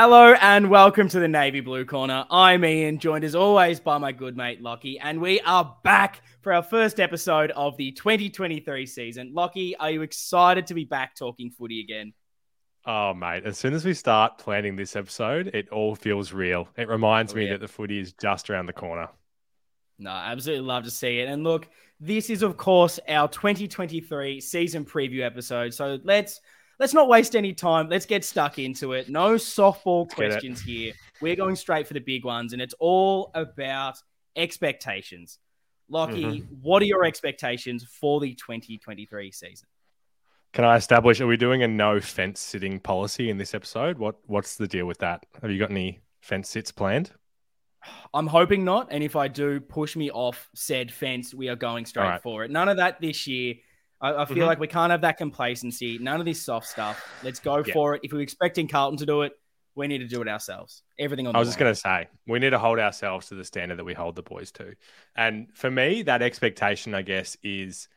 Hello and welcome to the Navy Blue Corner. I'm Ian, joined as always by my good mate Lockie, and we are back for our first episode of the 2023 season. Lockie, are you excited to be back talking footy again? Oh, mate, as soon as we start planning this episode, it all feels real. It reminds oh, me yeah. that the footy is just around the corner. No, I absolutely love to see it. And look, this is, of course, our 2023 season preview episode. So let's let's not waste any time. Let's get stuck into it. No softball questions here. We're going straight for the big ones, and it's all about expectations. Lockie, mm-hmm. what are your expectations for the 2023 season? Can I establish? Are we doing a no fence sitting policy in this episode? What What's the deal with that? Have you got any fence sits planned? I'm hoping not. And if I do, push me off said fence. We are going straight right. for it. None of that this year. I, I feel mm-hmm. like we can't have that complacency. None of this soft stuff. Let's go yeah. for it. If we're expecting Carlton to do it, we need to do it ourselves. Everything on. I was just going to say we need to hold ourselves to the standard that we hold the boys to. And for me, that expectation, I guess, is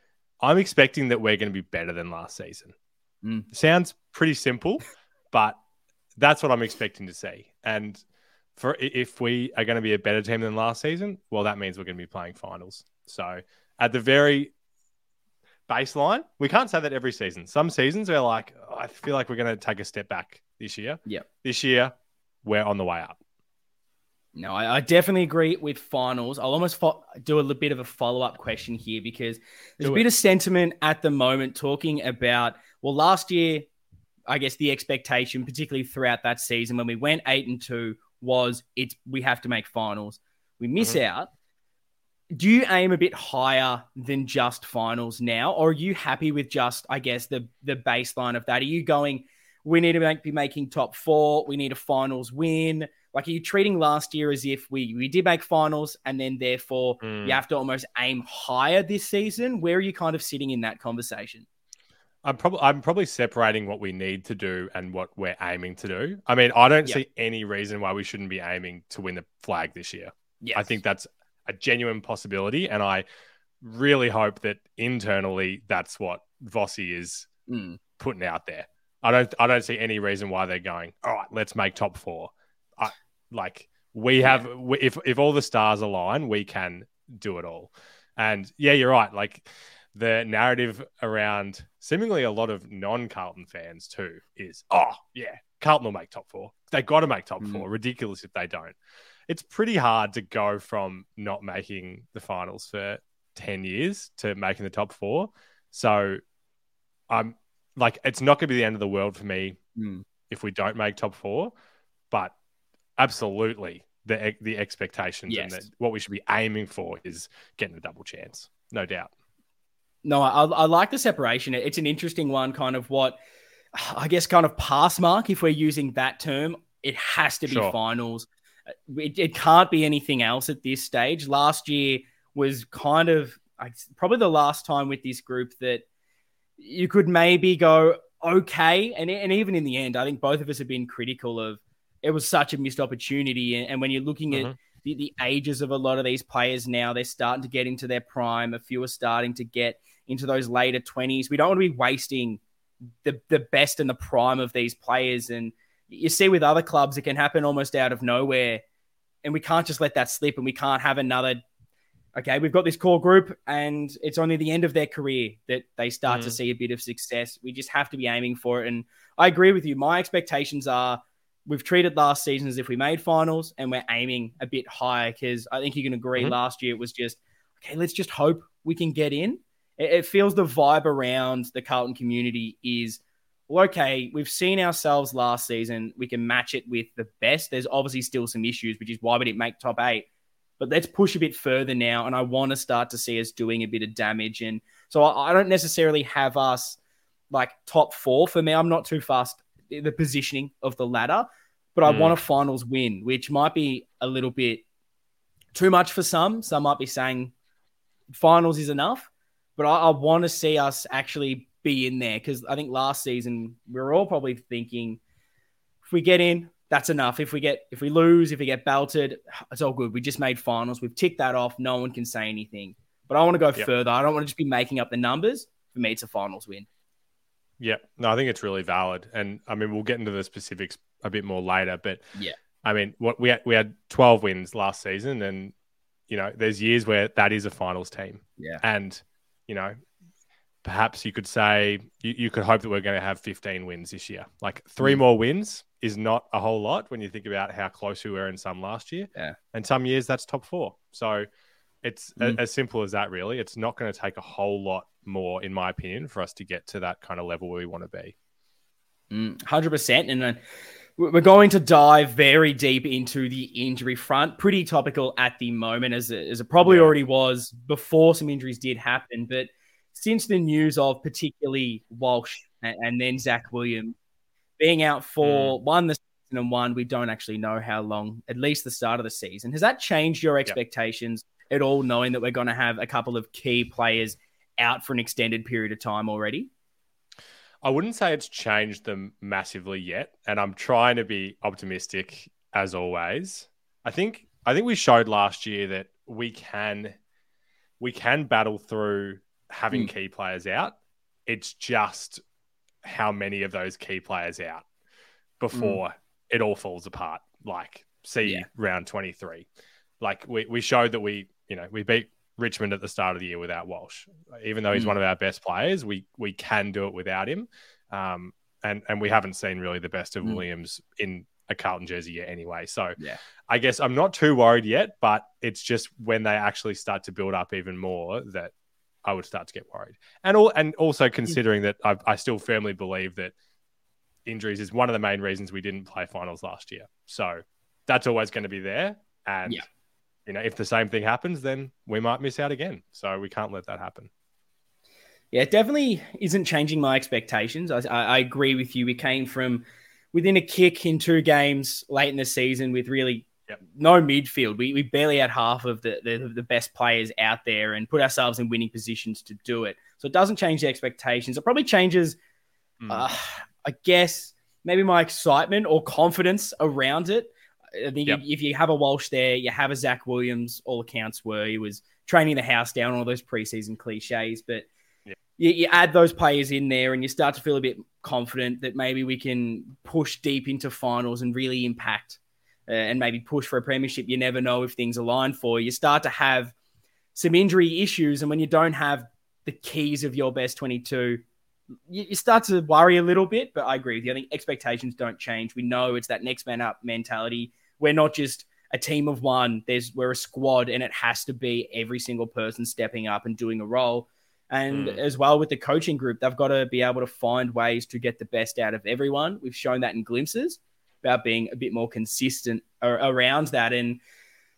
I'm expecting that we're going to be better than last season. Mm. Sounds pretty simple, but that's what I'm expecting to see. And for if we are going to be a better team than last season, well, that means we're going to be playing finals. So at the very baseline. We can't say that every season. Some seasons we're like, oh, I feel like we're going to take a step back this year. Yeah. This year, we're on the way up. No, I, I definitely agree with finals. I'll almost fo- do a little bit of a follow up question here because there's do a bit of sentiment at the moment talking about, well, last year, I guess the expectation, particularly throughout that season when we went eight and two, was it's we have to make finals. We miss mm-hmm. out do you aim a bit higher than just finals now, or are you happy with just, I guess, the the baseline of that? Are you going, we need to make, be making top four, we need a finals win? Like, are you treating last year as if we we did make finals and then therefore mm. you have to almost aim higher this season? Where are you kind of sitting in that conversation? I'm probably I'm probably separating what we need to do and what we're aiming to do. I mean, I don't yep. see any reason why we shouldn't be aiming to win the flag this year. Yes. I think that's a genuine possibility. And I really hope that internally that's what Vossi is mm. putting out there. I don't I don't see any reason why they're going, all right, let's make top four. I, like we have yeah. we, if if all the stars align, we can do it all. And yeah, you're right. Like the narrative around seemingly a lot of non-Carlton fans too is, oh yeah, Carlton will make top four. They got to make top mm. four. Ridiculous if they don't it's pretty hard to go from not making the finals for 10 years to making the top four. So I'm like, it's not going to be the end of the world for me mm. if we don't make top four, but absolutely the the expectations yes. and the, what we should be aiming for is getting a double chance, no doubt. No, I, I like the separation. It's an interesting one, kind of what I guess, kind of pass mark. If we're using that term, it has to be sure. finals it, it can't be anything else at this stage. Last year was kind of probably the last time with this group that you could maybe go okay, and and even in the end, I think both of us have been critical of it was such a missed opportunity. And, and when you're looking mm-hmm. at the, the ages of a lot of these players now, they're starting to get into their prime. A few are starting to get into those later 20s. We don't want to be wasting the, the best and the prime of these players. And you see with other clubs, it can happen almost out of nowhere. And we can't just let that slip and we can't have another. Okay, we've got this core group, and it's only the end of their career that they start mm. to see a bit of success. We just have to be aiming for it. And I agree with you. My expectations are we've treated last season as if we made finals, and we're aiming a bit higher because I think you can agree mm-hmm. last year it was just, okay, let's just hope we can get in. It, it feels the vibe around the Carlton community is well, okay, we've seen ourselves last season. We can match it with the best. There's obviously still some issues, which is why we didn't make top eight. But let's push a bit further now. And I want to start to see us doing a bit of damage. And so I, I don't necessarily have us like top four. For me, I'm not too fast the positioning of the ladder, but I mm. want a finals win, which might be a little bit too much for some. Some might be saying finals is enough, but I, I want to see us actually be in there because I think last season we were all probably thinking if we get in, that's enough. If we get if we lose, if we get belted, it's all good. We just made finals. We've ticked that off. No one can say anything. But I want to go yep. further. I don't want to just be making up the numbers. For me, it's a finals win. Yeah, no, I think it's really valid, and I mean we'll get into the specifics a bit more later. But yeah, I mean, what we had, we had 12 wins last season, and you know, there's years where that is a finals team. Yeah, and you know, perhaps you could say you, you could hope that we're going to have 15 wins this year. Like three mm. more wins is not a whole lot when you think about how close we were in some last year. Yeah, and some years that's top four. So it's mm. a, as simple as that, really. It's not going to take a whole lot more, in my opinion, for us to get to that kind of level where we want to be. Mm, hundred mm, percent, and. Uh, we're going to dive very deep into the injury front. Pretty topical at the moment, as it, as it probably yeah. already was before some injuries did happen. But since the news of particularly Walsh and, and then Zach Williams being out for mm. one the season and one, we don't actually know how long, at least the start of the season. Has that changed your expectations yep. at all, knowing that we're going to have a couple of key players out for an extended period of time already? I wouldn't say it's changed them massively yet, and I'm trying to be optimistic as always. I think I think we showed last year that we can we can battle through having mm. key players out. It's just how many of those key players out before mm. it all falls apart. Like see yeah. round 23. Like we, we showed that we, you know, we beat Richmond at the start of the year without Walsh. Even though he's mm. one of our best players, we we can do it without him. Um, and and we haven't seen really the best of mm. Williams in a Carlton jersey yet anyway. So yeah. I guess I'm not too worried yet, but it's just when they actually start to build up even more that I would start to get worried. And all and also considering that I, I still firmly believe that injuries is one of the main reasons we didn't play finals last year. So that's always going to be there. And yeah you know, if the same thing happens, then we might miss out again. So we can't let that happen. Yeah, it definitely isn't changing my expectations. I, I, I agree with you. We came from within a kick in two games late in the season with really yep. no midfield. We, we barely had half of the, the, the best players out there and put ourselves in winning positions to do it. So it doesn't change the expectations. It probably changes, mm. uh, I guess, maybe my excitement or confidence around it. I think yep. if you have a Walsh there, you have a Zach Williams. All accounts were he was training the house down, all those preseason cliches. But yep. you, you, add those players in there, and you start to feel a bit confident that maybe we can push deep into finals and really impact, and maybe push for a premiership. You never know if things align for you. You start to have some injury issues, and when you don't have the keys of your best twenty-two you, start to worry a little bit, but I agree with you. I think expectations don't change. We know it's that next man up mentality we're not just a team of one. There's we're a squad, and it has to be every single person stepping up and doing a role. And mm. as well with the coaching group, they've got to be able to find ways to get the best out of everyone. We've shown that in glimpses about being a bit more consistent around that. And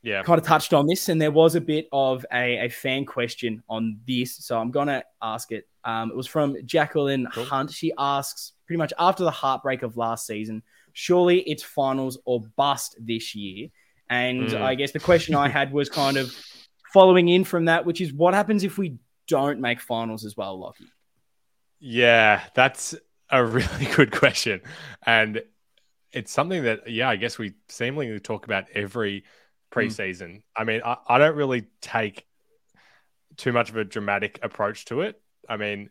yeah, kind of touched on this, and there was a bit of a, a fan question on this, so I'm gonna ask it. Um, it was from Jacqueline cool. Hunt. She asks pretty much after the heartbreak of last season, surely it's finals or bust this year. And mm. I guess the question I had was kind of following in from that, which is what happens if we don't make finals as well, Lockie? Yeah, that's a really good question. And it's something that, yeah, I guess we seemingly talk about every preseason. Mm. I mean, I, I don't really take too much of a dramatic approach to it. I mean,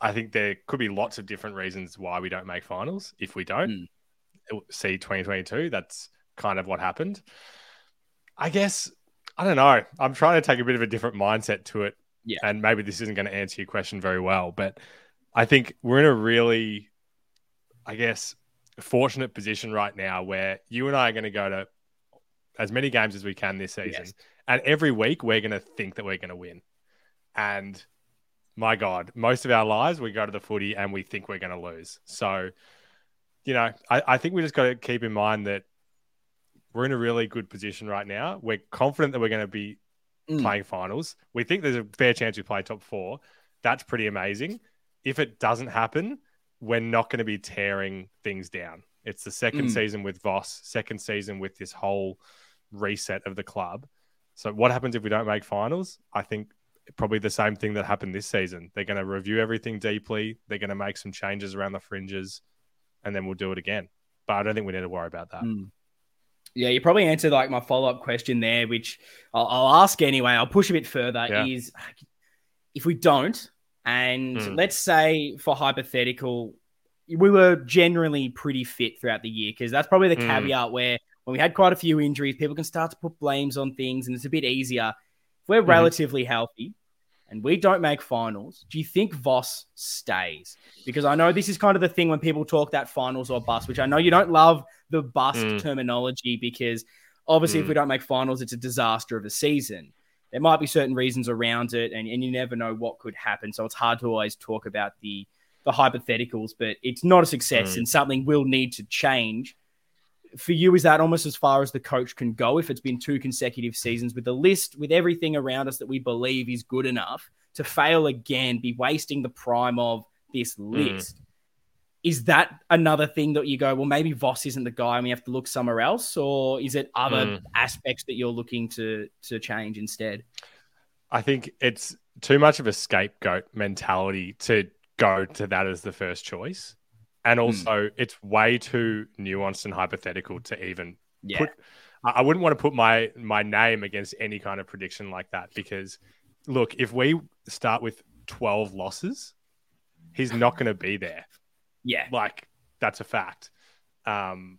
I think there could be lots of different reasons why we don't make finals if we don't. Mm see 2022. That's kind of what happened. I guess I don't know. I'm trying to take a bit of a different mindset to it. Yeah. And maybe this isn't going to answer your question very well, but I think we're in a really, I guess, fortunate position right now where you and I are going to go to as many games as we can this season. Yes. And every week we're going to think that we're going to win. And my God, most of our lives we go to the footy and we think we're going to lose. So you know, I, I think we just got to keep in mind that we're in a really good position right now. We're confident that we're going to be mm. playing finals. We think there's a fair chance we play top four. That's pretty amazing. If it doesn't happen, we're not going to be tearing things down. It's the second mm. season with Voss, second season with this whole reset of the club. So, what happens if we don't make finals? I think probably the same thing that happened this season. They're going to review everything deeply. They're going to make some changes around the fringes and then we'll do it again. But I don't think we need to worry about that. Mm. Yeah, you probably answered like my follow up question there, which I'll, I'll, ask anyway. I'll push a bit further. Yeah. Is if we don't, and mm. let's say for hypothetical, we were generally pretty fit throughout the year because that's probably the mm. caveat where when we had quite a few injuries, people can start to put blames on things and it's a bit easier. If we're mm-hmm. relatively healthy and we don't make finals, do you think Voss stays? Because I know this is kind of the thing when people talk that finals or bust, which I know you don't love the bust mm. terminology because obviously mm. if we don't make finals, it's a disaster of a season. There might be certain reasons around it, and, and you never know what could happen. So it's hard to always talk about the the hypotheticals, but it's not a success mm. and something will need to change for you, is that almost as far as the coach can go if it's been two consecutive seasons with the list, with everything around us that we believe is good enough to fail again, be wasting the prime of this hmm. list? Mm. Is that another thing that you go, well, maybe Voss isn't the guy and we have to look somewhere else? Or is it other mm. aspects that you're looking to to change instead? I think it's too much of a scapegoat mentality to go to that as the first choice and hmm. also mm. it's way too nuanced and hypothetical to even yeah. put. I wouldn't want to put my my name against any kind of prediction like that because, look, if we start with twelve losses, he's not going to be there. Yeah, like that's a fact. Um,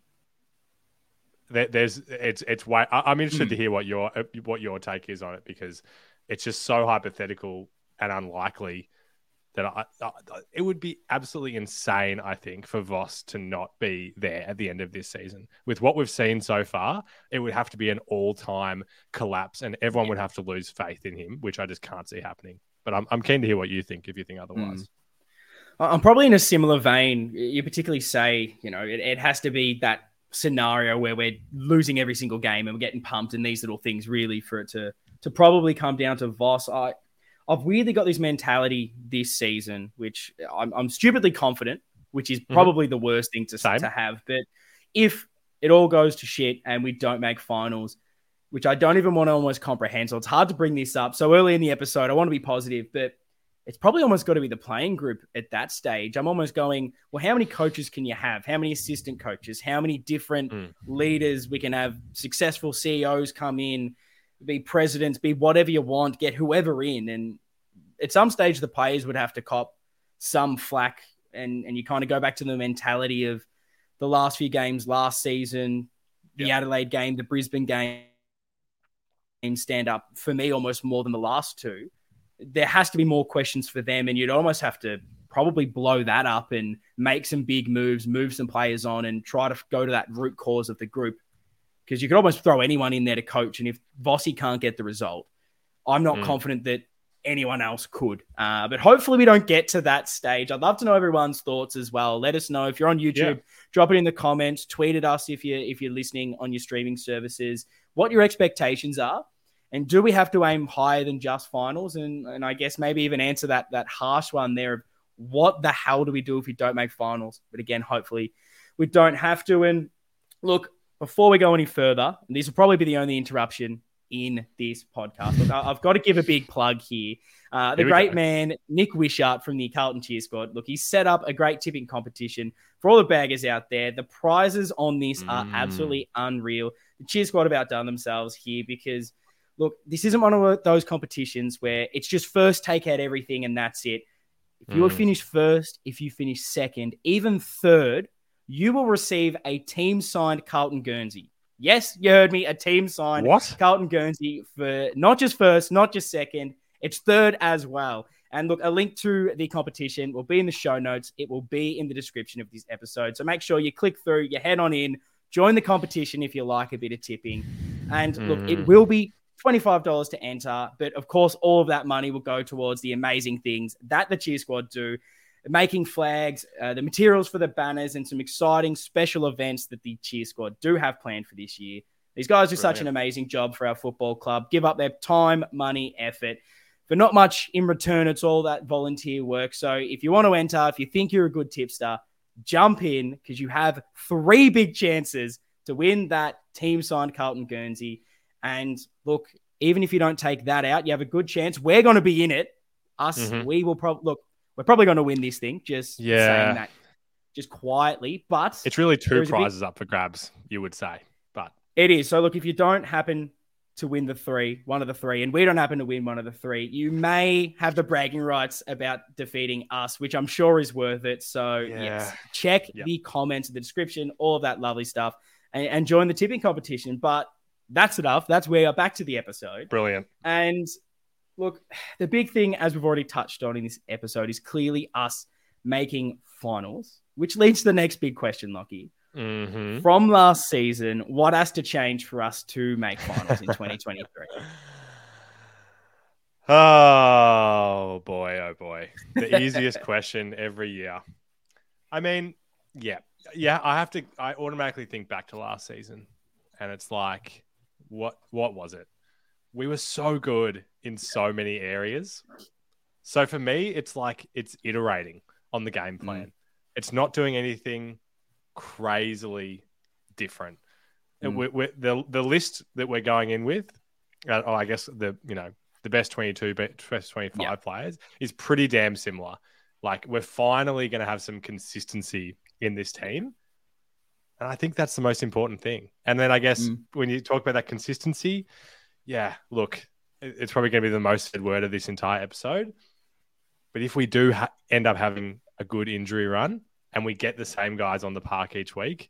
there, there's it's it's way. I, am interested mm. to hear what your what your take is on it because it's just so hypothetical and unlikely that I, I, it would be absolutely insane, I think, for Voss to not be there at the end of this season. With what we've seen so far, it would have to be an all time collapse, and everyone would have to lose faith in him, which I just can't see happening. But I'm, I'm keen to hear what you think if you think otherwise. Mm. I'm probably in a similar vein. You particularly say, you know, it, it has to be that scenario where we're losing every single game and we're getting pumped and these little things really for it to to probably come down to Voss. I I've weirdly got this mentality this season, which I'm, I'm stupidly confident, which is mm-hmm. probably mm-hmm. the worst thing to, say to have. But if it all goes to shit and we don't make finals, which I don't even want to almost comprehend, so it's hard to bring this up so early in the episode. I want to be positive, but it's probably almost got to be the playing group at that stage. I'm almost going, well, how many coaches can you have? How many assistant coaches? How many different mm. leaders we can have? Successful CEOs come in be presidents, be whatever you want, get whoever in. And at some stage, the players would have to cop some flack. And, and you kind of go back to the mentality of the last few games last season, the. Adelaide game, the Brisbane game stand up for me almost more than the last two. There has to be more questions for them, and you'd almost have to probably blow that up and make some big moves, move some players on, and try to go to that root cause of the group because you could almost throw anyone in there to coach. And if Vossi can't get the result, I'm not mm. confident that anyone else could. Uh, but hopefully, we don't get to that stage. I'd love to know everyone's thoughts as well. Let us know if you're on YouTube. Yeah. Drop it in the comments. Tweet at us if you if you're listening on your streaming services. What your expectations are, and do we have to aim higher than just finals? And and I guess maybe even answer that that harsh one there of what the hell do we do if we don't make finals? But again, hopefully, we don't have to. And look, before we go any further, and this will probably be the only interruption in this podcast. Look, I've got to give a big plug here. Uh, the here great go. man, Nick Wishart from the Carlton Cheer Squad. Look, he's set up a great tipping competition for all the baggers out there. The prizes on this are mm. absolutely unreal. The Cheer Squad have outdone themselves here because, look, this isn't one of those competitions where it's just first take out everything and that's it. If you mm. finish first, if you finish second, even third, you will receive a team signed Carlton Guernsey. Yes, you heard me. A team signed what? Carlton Guernsey for not just first, not just second, it's third as well. And look, a link to the competition will be in the show notes. It will be in the description of this episode. So make sure you click through, you head on in, join the competition if you like a bit of tipping. And mm. look, it mm. will be $25 to enter. But of course, all of that money will go towards the amazing things that the Cheer Squad do making flags, uh, the materials for the banners, and some exciting special events that the cheer squad do have planned for this year. These guys do Brilliant. such an amazing job for our football club, give up their time, money, effort. For not much in return, it's all that volunteer work. So if you want to enter, if you think you're a good tipster, jump in because you have three big chances to win that team signed Carlton Guernsey. And look, even if you don't take that out, you have a good chance. We're going to be in it. Us, mm-hmm. we will probably look we're probably going to win this thing. Just yeah. saying that, just quietly. But it's really two prizes big... up for grabs, you would say. But it is. So look, if you don't happen to win the three, one of the three, and we don't happen to win one of the three, you may have the bragging rights about defeating us, which I'm sure is worth it. So, yeah. yes, check yep. the comments in the description, all of that lovely stuff, and, and join the tipping competition. But that's enough. That's where we are back to the episode. Brilliant. And look, the big thing, as we've already touched on in this episode, is clearly us making finals, which leads to the next big question, Lockie. Mm-hmm. From last season, what has to change for us to make finals in 2023? Oh boy, oh boy. The easiest question every year. I mean, yeah. Yeah, I have to I automatically think back to last season. And it's like, what what was it? We were so good in so many areas. So for me, it's like it's iterating on the game mm. plan. Mm. It's not doing anything crazily different. Mm. We're, we're, the the list that we're going in with, uh, oh, I guess the you know the best twenty two, best twenty five yeah. players is pretty damn similar. Like we're finally going to have some consistency in this team, and I think that's the most important thing. And then I guess mm. when you talk about that consistency, yeah, look, it's probably going to be the most said word of this entire episode. But if we do ha- end up having a good injury run, and we get the same guys on the park each week,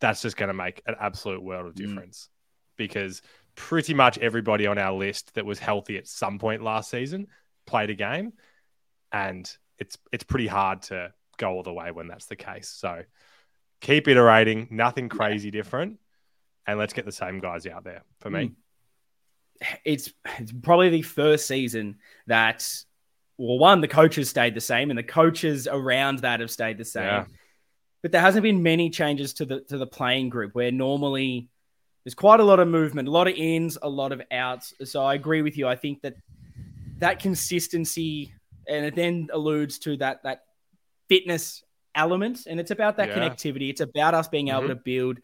that's just going to make an absolute world of mm. difference. Mm. Because pretty much everybody on our list that was healthy at some point last season played a game, and it's it's pretty hard to go all the way when that's the case. So keep iterating, nothing crazy different, and let's get the same guys out there for me. Mm. It's it's probably the first season that well, one, the coaches stayed the same, and the coaches around that have stayed the same. Yeah. But there hasn't been many changes to the to the playing group where normally there's quite a lot of movement, a lot of ins, a lot of outs. So I agree with you. I think that that consistency and it then alludes to that that fitness element, and it's about that yeah. connectivity. It's about us being mm-hmm. able to build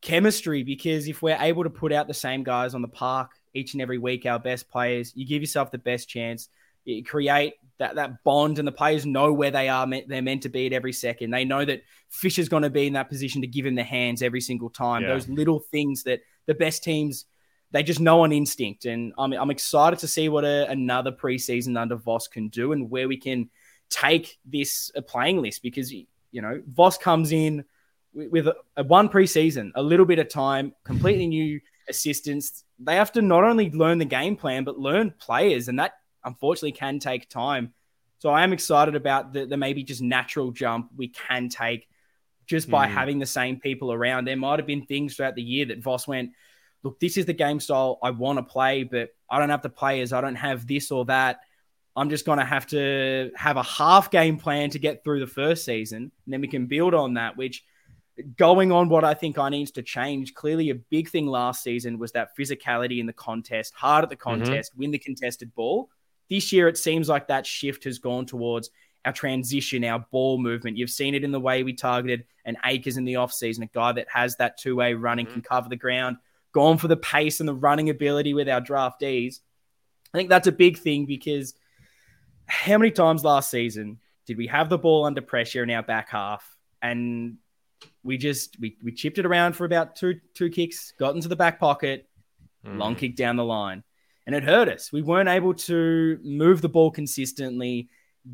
chemistry because if we're able to put out the same guys on the park each and every week, our best players, you give yourself the best chance You create that that bond, and the players know where they are. They're meant to be at every second. They know that Fisher's going to be in that position to give him the hands every single time. Yeah. Those little things that the best teams they just know on instinct. And I'm I'm excited to see what a, another preseason under Voss can do and where we can take this uh, playing list because you know Voss comes in with, with a, a one preseason, a little bit of time, completely new assistants. They have to not only learn the game plan but learn players, and that unfortunately can take time. So I am excited about the, the maybe just natural jump we can take just by mm. having the same people around. There might have been things throughout the year that Voss went, look, this is the game style I want to play, but I don't have the players. I don't have this or that. I'm just going to have to have a half game plan to get through the first season. And then we can build on that, which going on what I think I needs to change. Clearly, a big thing last season was that physicality in the contest, hard at the mm-hmm. contest, mm-hmm. win the contested ball. This year, it seems like that shift has gone towards our transition, our ball movement. You've seen it in the way we targeted an Acres in the offseason, a guy that has that two way running, mm-hmm. can cover the ground, gone for the pace and the running ability with our draftees. I think that's a big thing because how many times last season did we have the ball under pressure in our back half and we just we, we chipped it around for about two two kicks, got into the back pocket, mm. long kick down the line and it hurt us. We weren't able to move the ball consistently,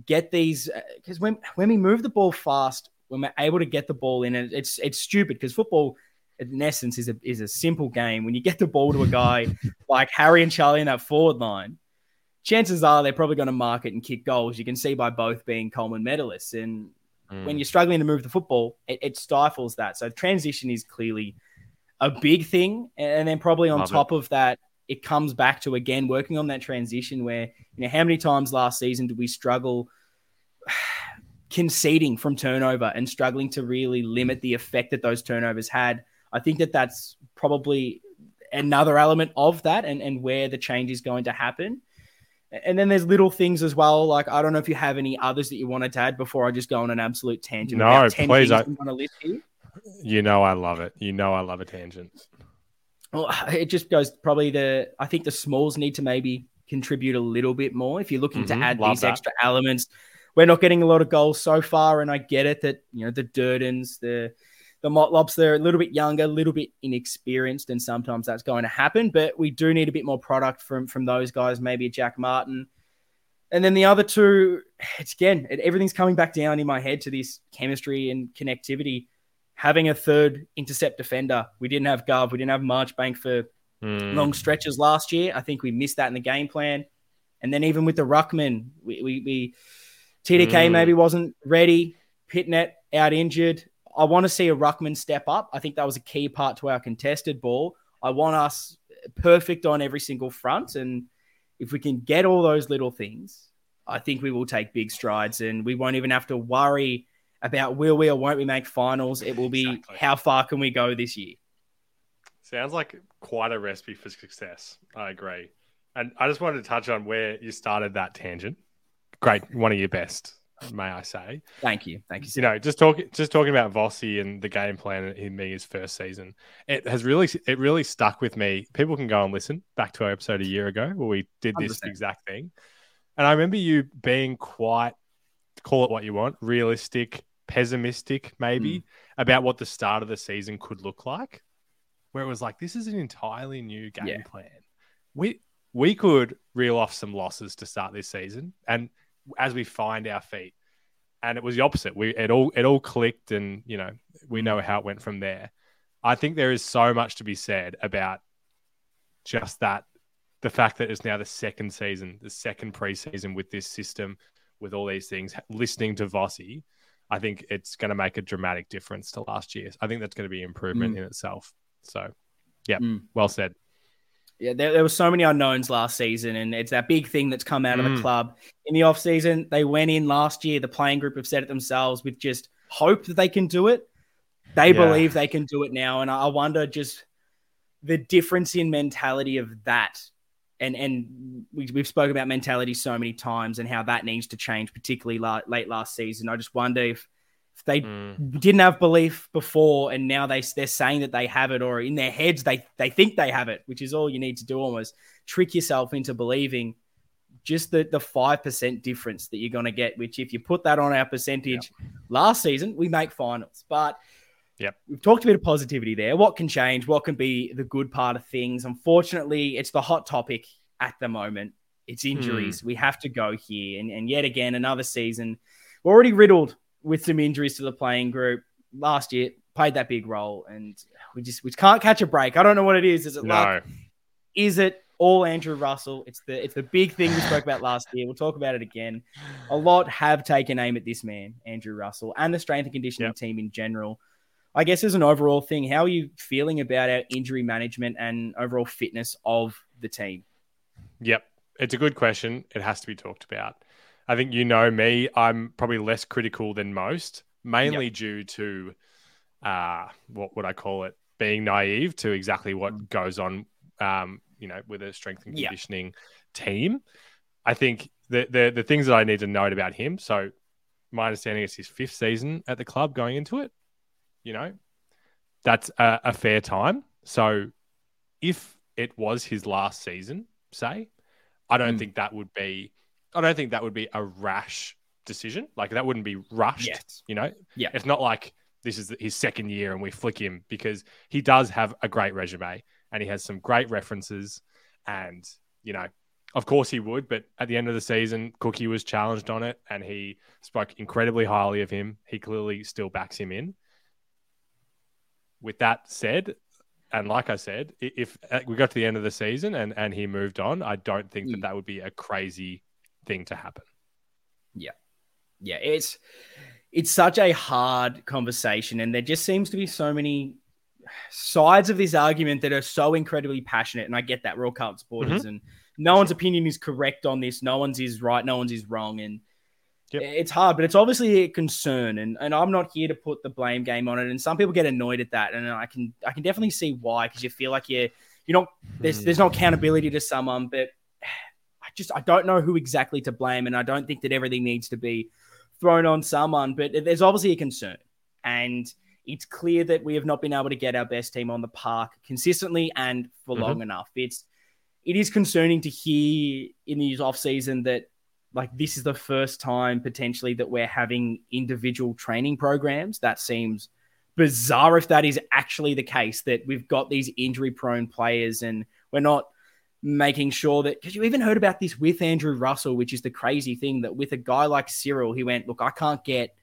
get these because uh, when when we move the ball fast, when we're able to get the ball in, it's it's stupid because football. In essence, is a is a simple game. When you get the ball to a guy like Harry and Charlie in that forward line, chances are they're probably going to mark it and kick goals. You can see by both being Coleman medalists. And mm. when you're struggling to move the football, it, it, stifles that. So transition is clearly a big thing. And then probably on Love top it. of that, it comes back to again working on that transition where you know how many times last season did we struggle conceding from turnover and struggling to really limit the effect that those turnovers had i think that that's probably another element of that and, and where the change is going to happen and then there's little things as well like i don't know if you have any others that you wanted to add before i just go on an absolute tangent no please I, want to list here. you know i love it you know i love a tangent well, it just goes probably the. I think the smalls need to maybe contribute a little bit more if you're looking mm-hmm, to add these that. extra elements. We're not getting a lot of goals so far, and I get it that you know the Durdins, the the Motlops, they're a little bit younger, a little bit inexperienced, and sometimes that's going to happen. But we do need a bit more product from from those guys, maybe Jack Martin. And then the other two, it's again, it, everything's coming back down in my head to this chemistry and connectivity. Having a third intercept defender, we didn't have Gov, we didn't have Marchbank for mm. long stretches last year. I think we missed that in the game plan. And then even with the ruckman, we, we, we TDK mm. maybe wasn't ready. Pittonet out injured. I want to see a ruckman step up. I think that was a key part to our contested ball. I want us perfect on every single front, and if we can get all those little things, I think we will take big strides, and we won't even have to worry about will we or won't we make finals. It will be exactly. how far can we go this year. Sounds like quite a recipe for success. I agree. And I just wanted to touch on where you started that tangent. Great, one of your best may I say? Thank you, thank you. Sir. You know, just talking just talking about Vossi and the game plan in me his first season, it has really it really stuck with me. People can go and listen back to our episode a year ago where we did this 100%. exact thing, and I remember you being quite call it what you want, realistic, pessimistic, maybe mm. about what the start of the season could look like, where it was like this is an entirely new game yeah. plan. We we could reel off some losses to start this season and as we find our feet. And it was the opposite. We it all it all clicked, and you know we know how it went from there. I think there is so much to be said about just that the fact that it's now the second season, the second preseason with this system, with all these things, listening to Vossi, I think it's going to make a dramatic difference to last year. I think that's going to be improvement mm. in itself. So, yeah, mm. well said yeah, there, there were so many unknowns last season, and it's that big thing that's come out mm. of the mm. club in the off season. They went in last year. The playing group have said it themselves with just hope that they can do it. They yeah. believe they can do it now, and I wonder just the difference in mentality of that. And and we, we've spoken about mentality so many times and how that needs to change, particularly la- late last season. I just wonder if if they mm. didn't have belief before and now they they're saying that they have it or in their heads they they think they have it which is all you need to do almost trick yourself into believing just the the 5% difference that you're going to get which if you put that on our percentage yep. last season we make finals but Yep. We've talked a bit of positivity there. What can change? What can be the good part of things? Unfortunately, it's the hot topic at the moment. It's injuries. Mm. We have to go here. And, and yet again, another season. We're already riddled with some injuries to the playing group last year played that big role, and we just we can't catch a break. I don't know what it is. Is it no. luck? Is it all Andrew Russell? It's the it's the big thing we spoke about last year. We'll talk about it again. A lot have taken aim at this man, Andrew Russell, and the strength and conditioning yep. team in general. I guess as an overall thing, how are you feeling about our injury management and overall fitness of the team? Yep, it's a good question. It has to be talked about. I think you know me. I'm probably less critical than most, mainly yep. due to uh, what would I call it? Being naive to exactly what mm. goes on, um, you know, with a strength and conditioning yep. team. I think the, the the things that I need to note about him. So, my understanding is his fifth season at the club going into it. You know, that's a, a fair time. So, if it was his last season, say, I don't mm. think that would be I don't think that would be a rash decision. Like that wouldn't be rushed. Yes. You know, yeah. It's not like this is his second year and we flick him because he does have a great resume and he has some great references. And you know, of course he would, but at the end of the season, Cookie was challenged on it and he spoke incredibly highly of him. He clearly still backs him in. With that said, and like I said, if uh, we got to the end of the season and, and he moved on, I don't think that mm. that would be a crazy thing to happen. Yeah. Yeah. It's it's such a hard conversation. And there just seems to be so many sides of this argument that are so incredibly passionate. And I get that we're all Carlton supporters mm-hmm. and no one's opinion is correct on this. No one's is right. No one's is wrong. And Yep. It's hard, but it's obviously a concern, and, and I'm not here to put the blame game on it. And some people get annoyed at that, and I can I can definitely see why because you feel like you're you're not there's there's no accountability to someone, but just I don't know who exactly to blame, and I don't think that everything needs to be thrown on someone. But there's obviously a concern, and it's clear that we have not been able to get our best team on the park consistently and for mm-hmm. long enough. It's it is concerning to hear in the off season that like this is the first time potentially that we're having individual training programs. That seems bizarre if that is actually the case that we've got these injury prone players and we're not making sure that because you even heard about this with Andrew Russell, which is the crazy thing that with a guy like Cyril, he went, Look, I can't get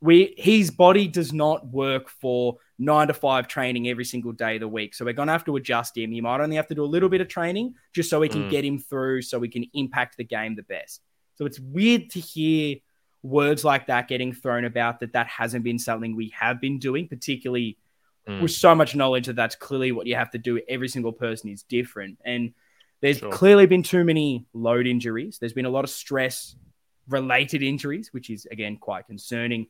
we his body does not work for nine to five training every single day of the week. So we're gonna have to adjust him. He might only have to do a little bit of training just so we can mm. get him through so we can impact the game the best. So it's weird to hear words like that getting thrown about that that hasn't been something we have been doing, particularly mm. with so much knowledge that that's clearly what you have to do. Every single person is different. And there's sure. clearly been too many load injuries. There's been a lot of stress related injuries, which is, again, quite concerning.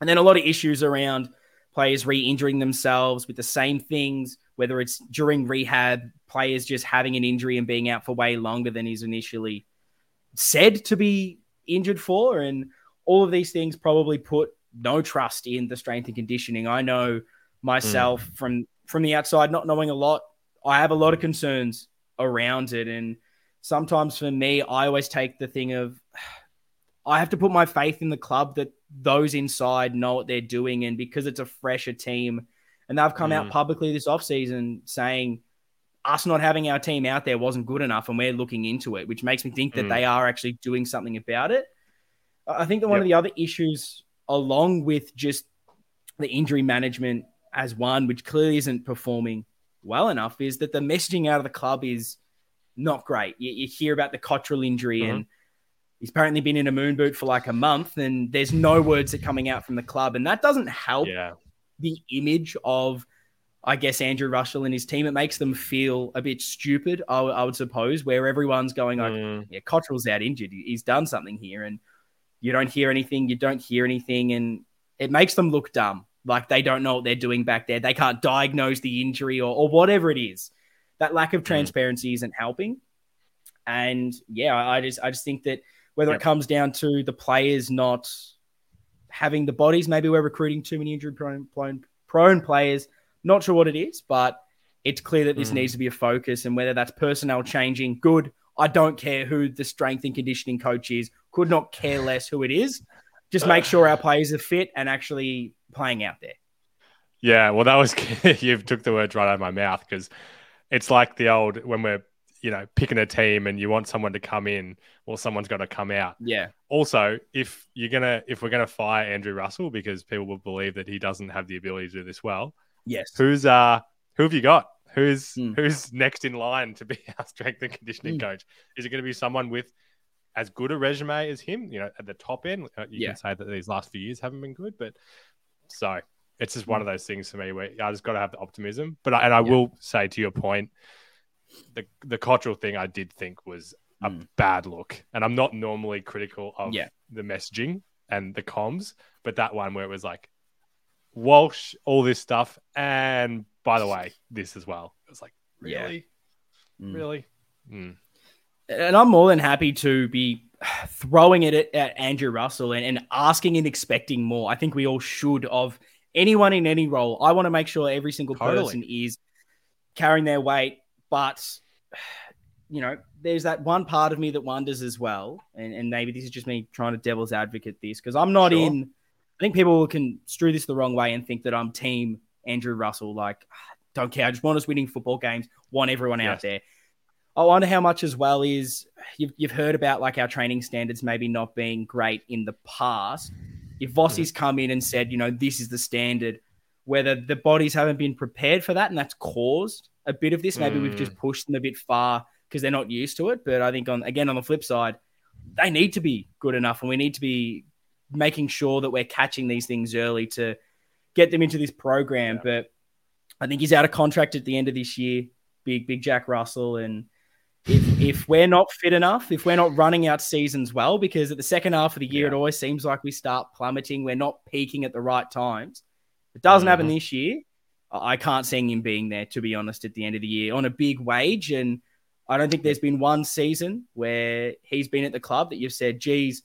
And then a lot of issues around players re injuring themselves with the same things, whether it's during rehab, players just having an injury and being out for way longer than is initially said to be injured for. And all of these things probably put no trust in the strength and conditioning. I know myself mm. from from the outside, not knowing a lot, I have a lot of concerns around it. And sometimes for me, I always take the thing of I have to put my faith in the club that those inside know what they're doing. And because it's a fresher team, and they've come mm. out publicly this offseason saying us not having our team out there wasn't good enough and we're looking into it, which makes me think that mm. they are actually doing something about it. I think that one yep. of the other issues, along with just the injury management as one, which clearly isn't performing well enough, is that the messaging out of the club is not great. You, you hear about the Cottrell injury, mm-hmm. and he's apparently been in a moon boot for like a month, and there's no words are coming out from the club, and that doesn't help yeah. the image of. I guess Andrew Russell and his team, it makes them feel a bit stupid, I, I would suppose, where everyone's going like, mm. yeah, Cottrell's out injured. He's done something here. And you don't hear anything, you don't hear anything, and it makes them look dumb. Like they don't know what they're doing back there. They can't diagnose the injury or, or whatever it is. That lack of mm. transparency mm. isn't helping. And yeah, I just I just think that whether yep. it comes down to the players not having the bodies, maybe we're recruiting too many injury prone, prone, prone players. Not sure what it is, but it's clear that this mm. needs to be a focus. And whether that's personnel changing, good. I don't care who the strength and conditioning coach is could not care less who it is. Just make sure our players are fit and actually playing out there. Yeah, well, that was you took the words right out of my mouth because it's like the old when we're you know picking a team and you want someone to come in, well, someone's got to come out. Yeah. Also, if you're gonna if we're gonna fire Andrew Russell because people will believe that he doesn't have the ability to do this well, yes. Who's uh who have you got? Who's mm. who's next in line to be our strength and conditioning mm. coach? Is it going to be someone with as good a resume as him. You know, at the top end, you yeah. can say that these last few years haven't been good, but so it's just one of those things for me where I just got to have the optimism. But I, and I yeah. will say to your point, the the Cottrell thing I did think was a mm. bad look, and I'm not normally critical of yeah. the messaging and the comms, but that one where it was like Walsh, all this stuff, and by the way, this as well. It was like really, yeah. mm. really. Mm and I'm more than happy to be throwing it at, Andrew Russell and, and, asking and expecting more. I think we all should of anyone in any role. I want to make sure every single totally. person is carrying their weight, but you know, there's that one part of me that wonders as well, and, and maybe this is just me trying to devil's advocate this because I'm not sure. in. I think people can strew this the wrong way and think that I'm team Andrew Russell. Like, ah, don't care. I just want us winning football games. Want everyone yes. out there. I wonder how much as well is you've, you've heard about like our training standards maybe not being great in the past. If Vossi's mm. come in and said, you know, this is the standard, whether the bodies haven't been prepared for that and that's caused a bit of this, maybe mm. we've just mm. pushed them a bit far because they're not used to it. But I think on again on the flip side, they need to be good enough and we need to be making sure that we're catching these things early to get them into this program. Yeah. But I think he's out of contract at the end of this year. Big, big Jack Russell and if if we're not fit enough, if we're not running out seasons well, because at the second half of the year, yeah. it always seems like we start plummeting. We're not peaking at the right times. It doesn't mm-hmm. happen this year. I can't see him being there, to be honest, at the end of the year on a big wage. And I don't think there's been one season where he's been at the club that you've said, geez,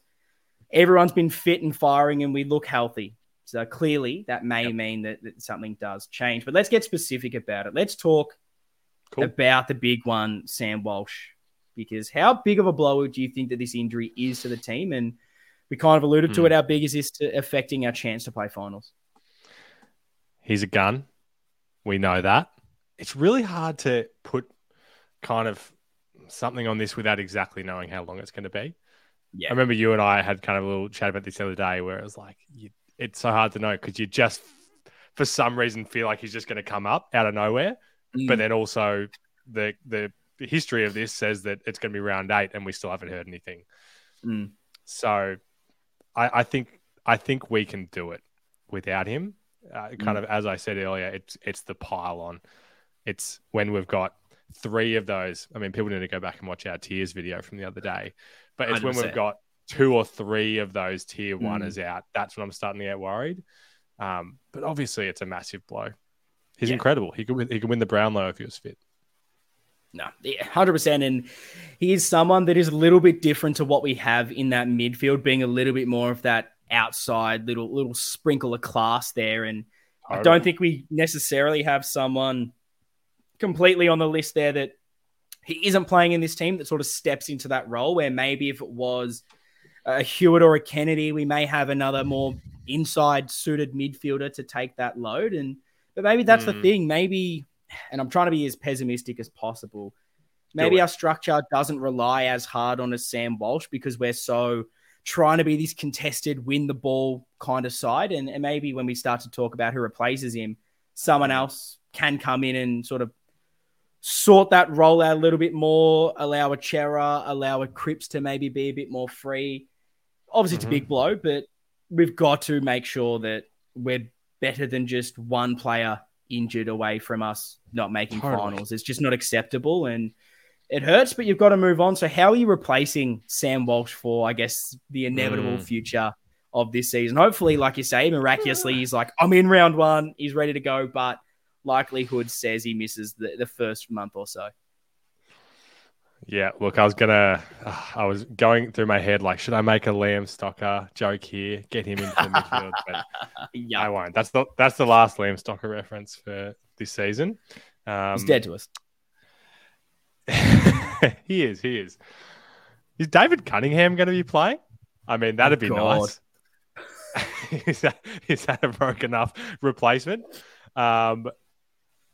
everyone's been fit and firing and we look healthy. So clearly that may yep. mean that, that something does change. But let's get specific about it. Let's talk cool. about the big one, Sam Walsh, because how big of a blow do you think that this injury is to the team? And we kind of alluded hmm. to it. How big is this to affecting our chance to play finals? He's a gun. We know that. It's really hard to put kind of something on this without exactly knowing how long it's going to be. Yeah. I remember you and I had kind of a little chat about this the other day where it was like, you, it's so hard to know because you just, for some reason, feel like he's just going to come up out of nowhere. Mm. But then also the, the history of this says that it's going to be round eight and we still haven't heard anything. Mm. So I, I, think, I think we can do it without him. Uh, kind mm. of, as I said earlier, it's, it's the pile on. It's when we've got three of those. I mean, people need to go back and watch our tiers video from the other day, but it's 100%. when we've got two or three of those tier mm. one is out. That's when I'm starting to get worried. Um, but obviously, it's a massive blow. He's yeah. incredible. He could win, he could win the Brownlow if he was fit. No, hundred percent, and he is someone that is a little bit different to what we have in that midfield, being a little bit more of that outside little little sprinkle of class there. And I don't think we necessarily have someone completely on the list there that he isn't playing in this team that sort of steps into that role where maybe if it was a Hewitt or a Kennedy, we may have another more inside suited midfielder to take that load. And but maybe that's mm. the thing. Maybe, and I'm trying to be as pessimistic as possible. Maybe our structure doesn't rely as hard on a Sam Walsh because we're so trying to be this contested, win the ball kind of side. And, and maybe when we start to talk about who replaces him, someone else can come in and sort of sort that role out a little bit more, allow a Cerra, allow a Cripps to maybe be a bit more free. Obviously, mm-hmm. it's a big mm-hmm. blow, but we've got to make sure that we're better than just one player injured away from us not making totally. finals. It's just not acceptable and it hurts, but you've got to move on. So, how are you replacing Sam Walsh for, I guess, the inevitable mm. future of this season? Hopefully, like you say, miraculously, he's like, I'm in round one, he's ready to go, but likelihood says he misses the, the first month or so. Yeah, look, I was gonna, uh, I was going through my head like, should I make a Liam Stocker joke here, get him into the midfield? But yeah, I won't. That's the that's the last Liam Stocker reference for this season. Um, He's dead to us. he is. He is. Is David Cunningham going to be playing? I mean, that'd be God. nice. is that is that a broken enough replacement? Um,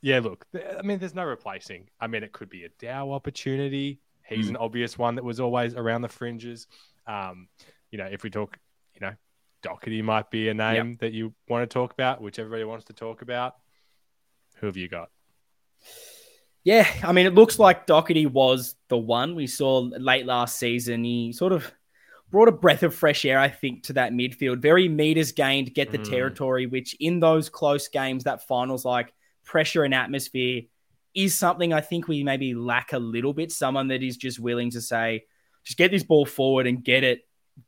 yeah, look, I mean, there's no replacing. I mean, it could be a Dow opportunity. He's mm. an obvious one that was always around the fringes. Um, you know, if we talk, you know, Docherty might be a name yep. that you want to talk about, which everybody wants to talk about. Who have you got? Yeah, I mean, it looks like Docherty was the one we saw late last season. He sort of brought a breath of fresh air, I think, to that midfield. Very meters gained, get the mm. territory, which in those close games, that finals like pressure and atmosphere is something I think we maybe lack a little bit. Someone that is just willing to say, just get this ball forward and get it,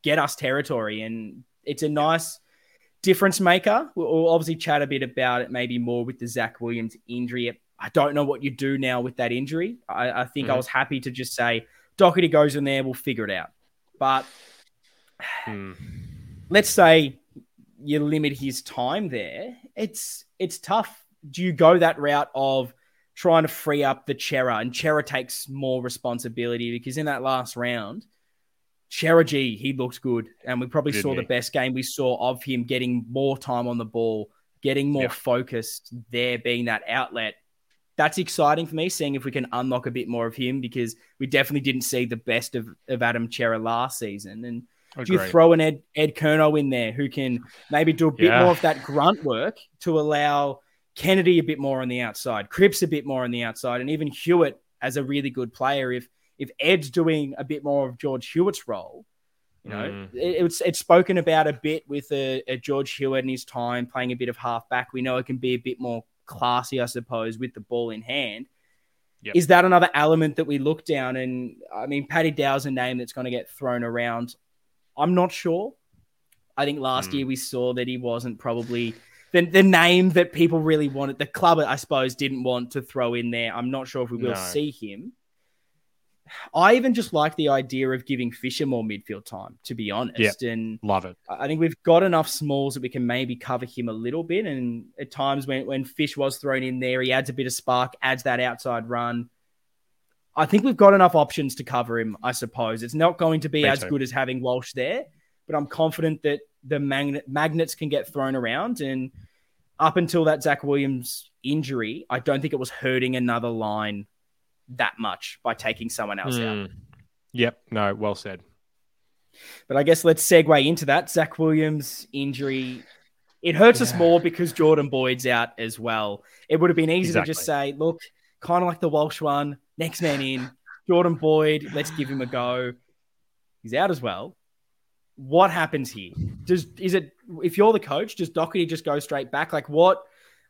get us territory. And it's a nice difference maker. We'll obviously chat a bit about it, maybe more with the Zach Williams injury. I don't know what you do now with that injury. I, I think mm-hmm. I was happy to just say, Docherty goes in there, we'll figure it out. But mm. let's say you limit his time there. It's it's tough do you go that route of trying to free up the Cerra and Cerra takes more responsibility because in that last round, Cerra G, he looked good. And we probably Didn't saw he? the best game we saw of him getting more time on the ball, getting more focused there, being that outlet. That's exciting for me, seeing if we can unlock a bit more of him because we definitely didn't see the best of, of Adam Cerra last season. And do you throw an Ed, Ed Curnow in there who can maybe do a bit yeah. more of that grunt work to allow Kennedy a bit more on the outside, Cripps a bit more on the outside, and even Hewitt as a really good player. If if Ed's doing a bit more of George Hewitt's role, you know, mm. it, it's it's spoken about a bit with a, a, George Hewitt in his time playing a bit of halfback. We know it can be a bit more classy, I suppose, with the ball in hand. Yep. Is that another element that we look down? And I mean, Paddy Dow's a name that's going to get thrown around. I'm not sure. I think last mm. year we saw that he wasn't probably the, the name that people really wanted, the club, I suppose, didn't want to throw in there. I'm not sure if we will no. see him. I even just like the idea of giving Fisher more midfield time, to be honest. Yeah, and love it. I think we've got enough smalls that we can maybe cover him a little bit. And at times when, when Fish was thrown in there, he adds a bit of spark, adds that outside run. I think we've got enough options to cover him, I suppose. It's not going to be Me as too. good as having Walsh there, but I'm confident that the magnet magnets can get thrown around, and up until that Zach Williams injury, I don't think it was hurting another line that much by taking someone else mm. out. Hmm. Yep. No, well said. But I guess let's segue into that. Zach Williams injury. It hurts yeah. us more because Jordan Boyd's out as well. It would have been easy exactly. to just say, look, kind of like the Walsh one, next man in, Jordan Boyd, let's give him a go. He's out as well. What happens here? Does is it if you're the coach, does Docherty just go straight back? Like what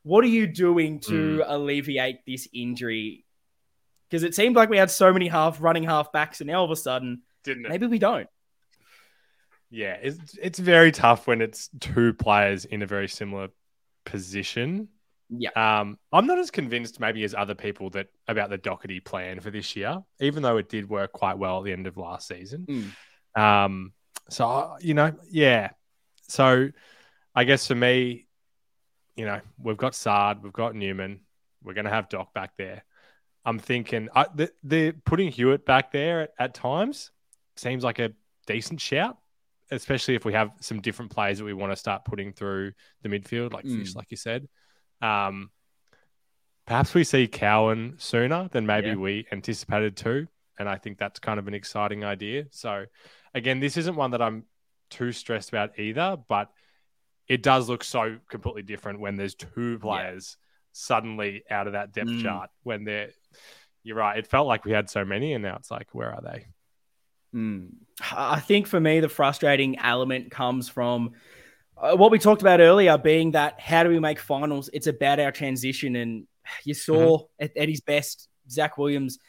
what are you doing to mm. alleviate this injury? Because it seemed like we had so many half running half backs, and now all of a sudden, didn't it? Maybe we don't. Yeah, it's it's very tough when it's two players in a very similar position. Yeah. Um, I'm not as convinced maybe as other people that about the Docherty plan for this year, even though it did work quite well at the end of last season. Mm. Um, so you know, yeah. So I guess for me, you know, we've got Saad, we've got Newman, we're going to have Doc back there. I'm thinking uh, the, the putting Hewitt back there at, at times seems like a decent shout especially if we have some different players that we want to start putting through the midfield, like mm. Fish, like you said. Um, perhaps we see Cowan sooner than maybe yeah. we anticipated too. And I think that's kind of an exciting idea. So, again, this isn't one that I'm too stressed about either, but it does look so completely different when there's two players yeah. suddenly out of that depth mm. chart. When they're, you're right, it felt like we had so many, and now it's like, where are they? Mm. I think for me, the frustrating element comes from uh, what we talked about earlier, being that how do we make finals? It's about our transition. And you saw mm-hmm. at, at his best, Zach Williams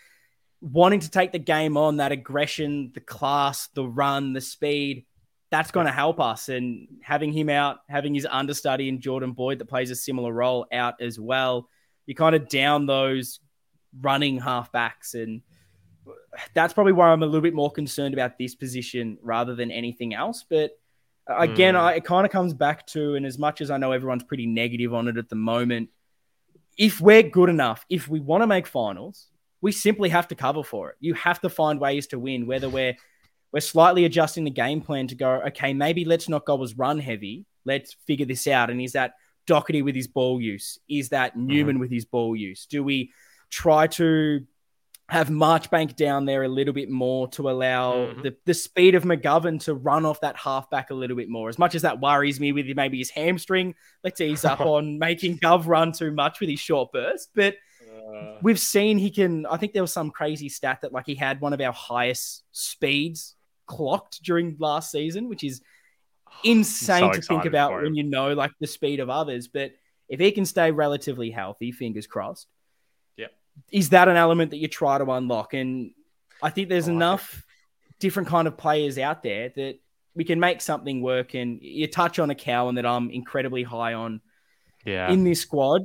wanting to take the game on, that aggression, the class, the run, the speed. That's going to help us. And having him out, having his understudy in Jordan Boyd that plays a similar role out as well, you kind of down those running halfbacks and that's probably why I'm a little bit more concerned about this position rather than anything else. But again, mm. I, it kind of comes back to, and as much as I know everyone's pretty negative on it at the moment, if we're good enough, if we want to make finals, we simply have to cover for it. You have to find ways to win, whether we're we're slightly adjusting the game plan to go, okay, maybe let's not go as run heavy. Let's figure this out. And is that Docherty with his ball use? Is that Newman mm-hmm. with his ball use? Do we try to have Marchbank down there a little bit more to allow mm-hmm. the, the speed of McGovern to run off that halfback a little bit more. As much as that worries me with maybe his hamstring, let's ease up on making Gov run too much with his short burst. But. We've seen he can. I think there was some crazy stat that like he had one of our highest speeds clocked during last season, which is insane so to think about when you know like the speed of others. But if he can stay relatively healthy, fingers crossed Yeah, is that an element that you try to unlock? And I think there's enough different kind of players out there that we can make something work. And you touch on a cow, and that I'm incredibly high on. Yeah. In this squad,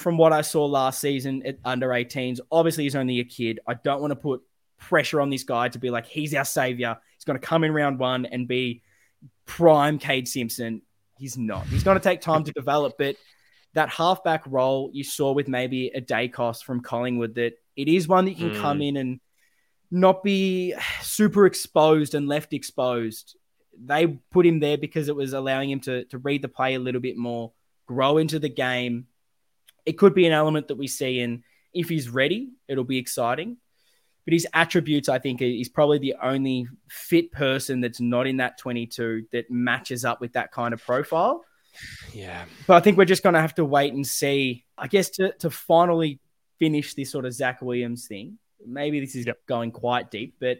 from what I saw last season at under 18s, obviously he's only a kid. I don't want to put pressure on this guy to be like he's our savior. He's going to come in round one and be prime Kade Simpson. He's not. He's going to take time to develop, but that halfback role you saw with maybe a Daicos from Collingwood that it is one that you can mm. come in and not be super exposed and left exposed. They put him there because it was allowing him to, to read the play a little bit more, grow into the game. It could be an element that we see, and if he's ready, it'll be exciting. But his attributes, I think, he's probably the only fit person that's not in that 22 that matches up with that kind of profile. Yeah. But I think we're just going to have to wait and see, I guess, to, to finally finish this sort of Zach Williams thing. Maybe this is yep. going quite deep, but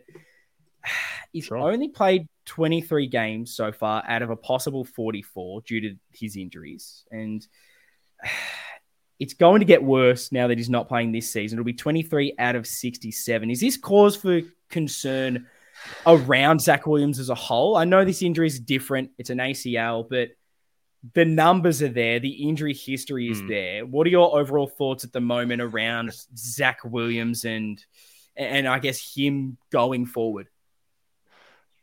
he's sure. only played 23 games so far out of a possible 44 due to his injuries. And it's going to get worse now that he's not playing this season. It'll be 23 out of 67. Is this cause for concern around Zach Williams as a whole? I know this injury is different, it's an ACL, but the numbers are there, the injury history is mm. there. What are your overall thoughts at the moment around Zach Williams and and I guess him going forward?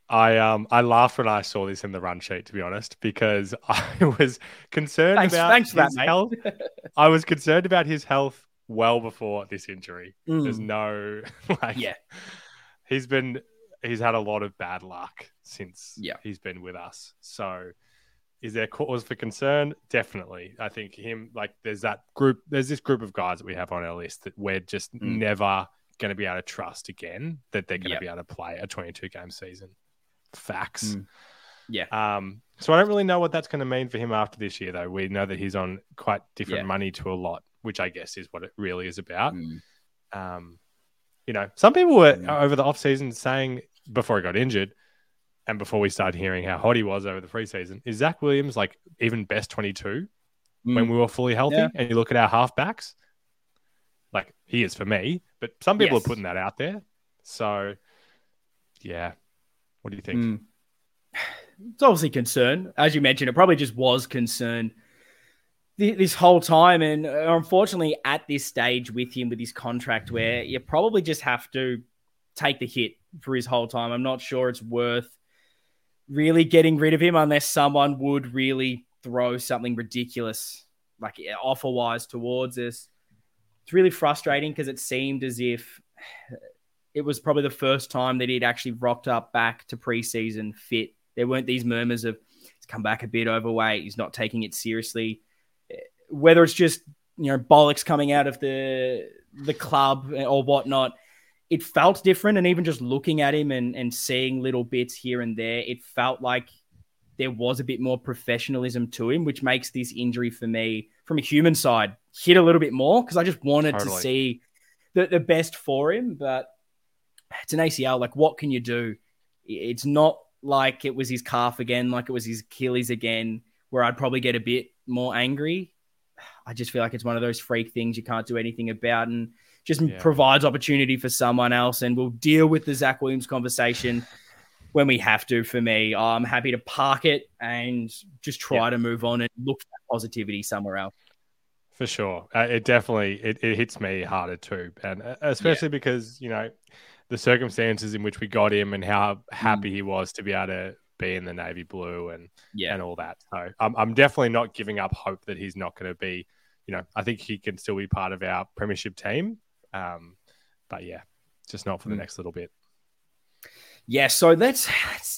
I um I laughed when I saw this in the run sheet to be honest because I was concerned thanks, about thanks his that, health. I was concerned about his health well before this injury. Mm. There's no like yeah. He's been he's had a lot of bad luck since yeah. he's been with us. So is there cause for concern? Definitely. I think him like there's that group. There's this group of guys that we have on our list that we're just mm. never going to be able to trust again that they're going to yep. be able to play a 22 game season. Facts. Mm. Yeah. Um. So I don't really know what that's going to mean for him after this year, though. We know that he's on quite different yeah. money to a lot, which I guess is what it really is about. Mm. Um. You know, some people were mm. over the off season saying before he got injured and before we started hearing how hot he was over the preseason, is Zach Williams like even best 22 mm. when we were fully healthy? Yeah. And you look at our halfbacks, like he is for me, but some people yes. are putting that out there. So, yeah. What do you think? Mm. It's obviously concern. As you mentioned, it probably just was concern this whole time. And uh, unfortunately, at this stage with him, with his contract, where you probably just have to take the hit for his whole time. I'm not sure it's worth really getting rid of him unless someone would really throw something ridiculous, like offer wise, towards us. It's really frustrating because it seemed as if it was probably the first time that he'd actually rocked up back to preseason fit. There weren't these murmurs of he's come back a bit overweight, he's not taking it seriously. Whether it's just you know bollocks coming out of the the club or whatnot, it felt different. And even just looking at him and, and seeing little bits here and there, it felt like there was a bit more professionalism to him, which makes this injury for me, from a human side, hit a little bit more because I just wanted totally. to see the, the best for him. But it's an ACL. Like, what can you do? It's not like it was his calf again, like it was his Achilles again, where I'd probably get a bit more angry. I just feel like it's one of those freak things you can't do anything about. And just yeah. provides opportunity for someone else. And we'll deal with the Zach Williams conversation when we have to. For me, I'm happy to park it and just try yeah. to move on and look for positivity somewhere else. For sure, uh, it definitely it, it hits me harder too, and uh, especially yeah. because you know the circumstances in which we got him and how happy mm. he was to be able to be in the navy blue and yeah. and all that. So I'm I'm definitely not giving up hope that he's not going to be. You know, I think he can still be part of our premiership team. Um, but yeah, just not for the mm. next little bit. Yeah, so let's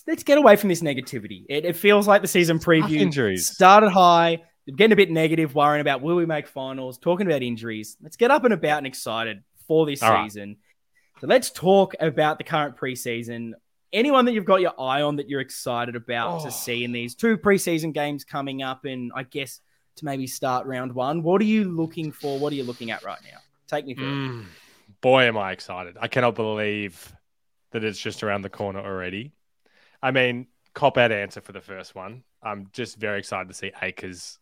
let's get away from this negativity. It, it feels like the season preview injuries. started high, getting a bit negative, worrying about will we make finals, talking about injuries. Let's get up and about and excited for this All season. Right. So let's talk about the current preseason. Anyone that you've got your eye on that you're excited about oh. to see in these two preseason games coming up, and I guess to maybe start round one. What are you looking for? What are you looking at right now? Take me through. Mm, boy, am I excited! I cannot believe that it's just around the corner already. I mean, cop out answer for the first one. I'm just very excited to see Acres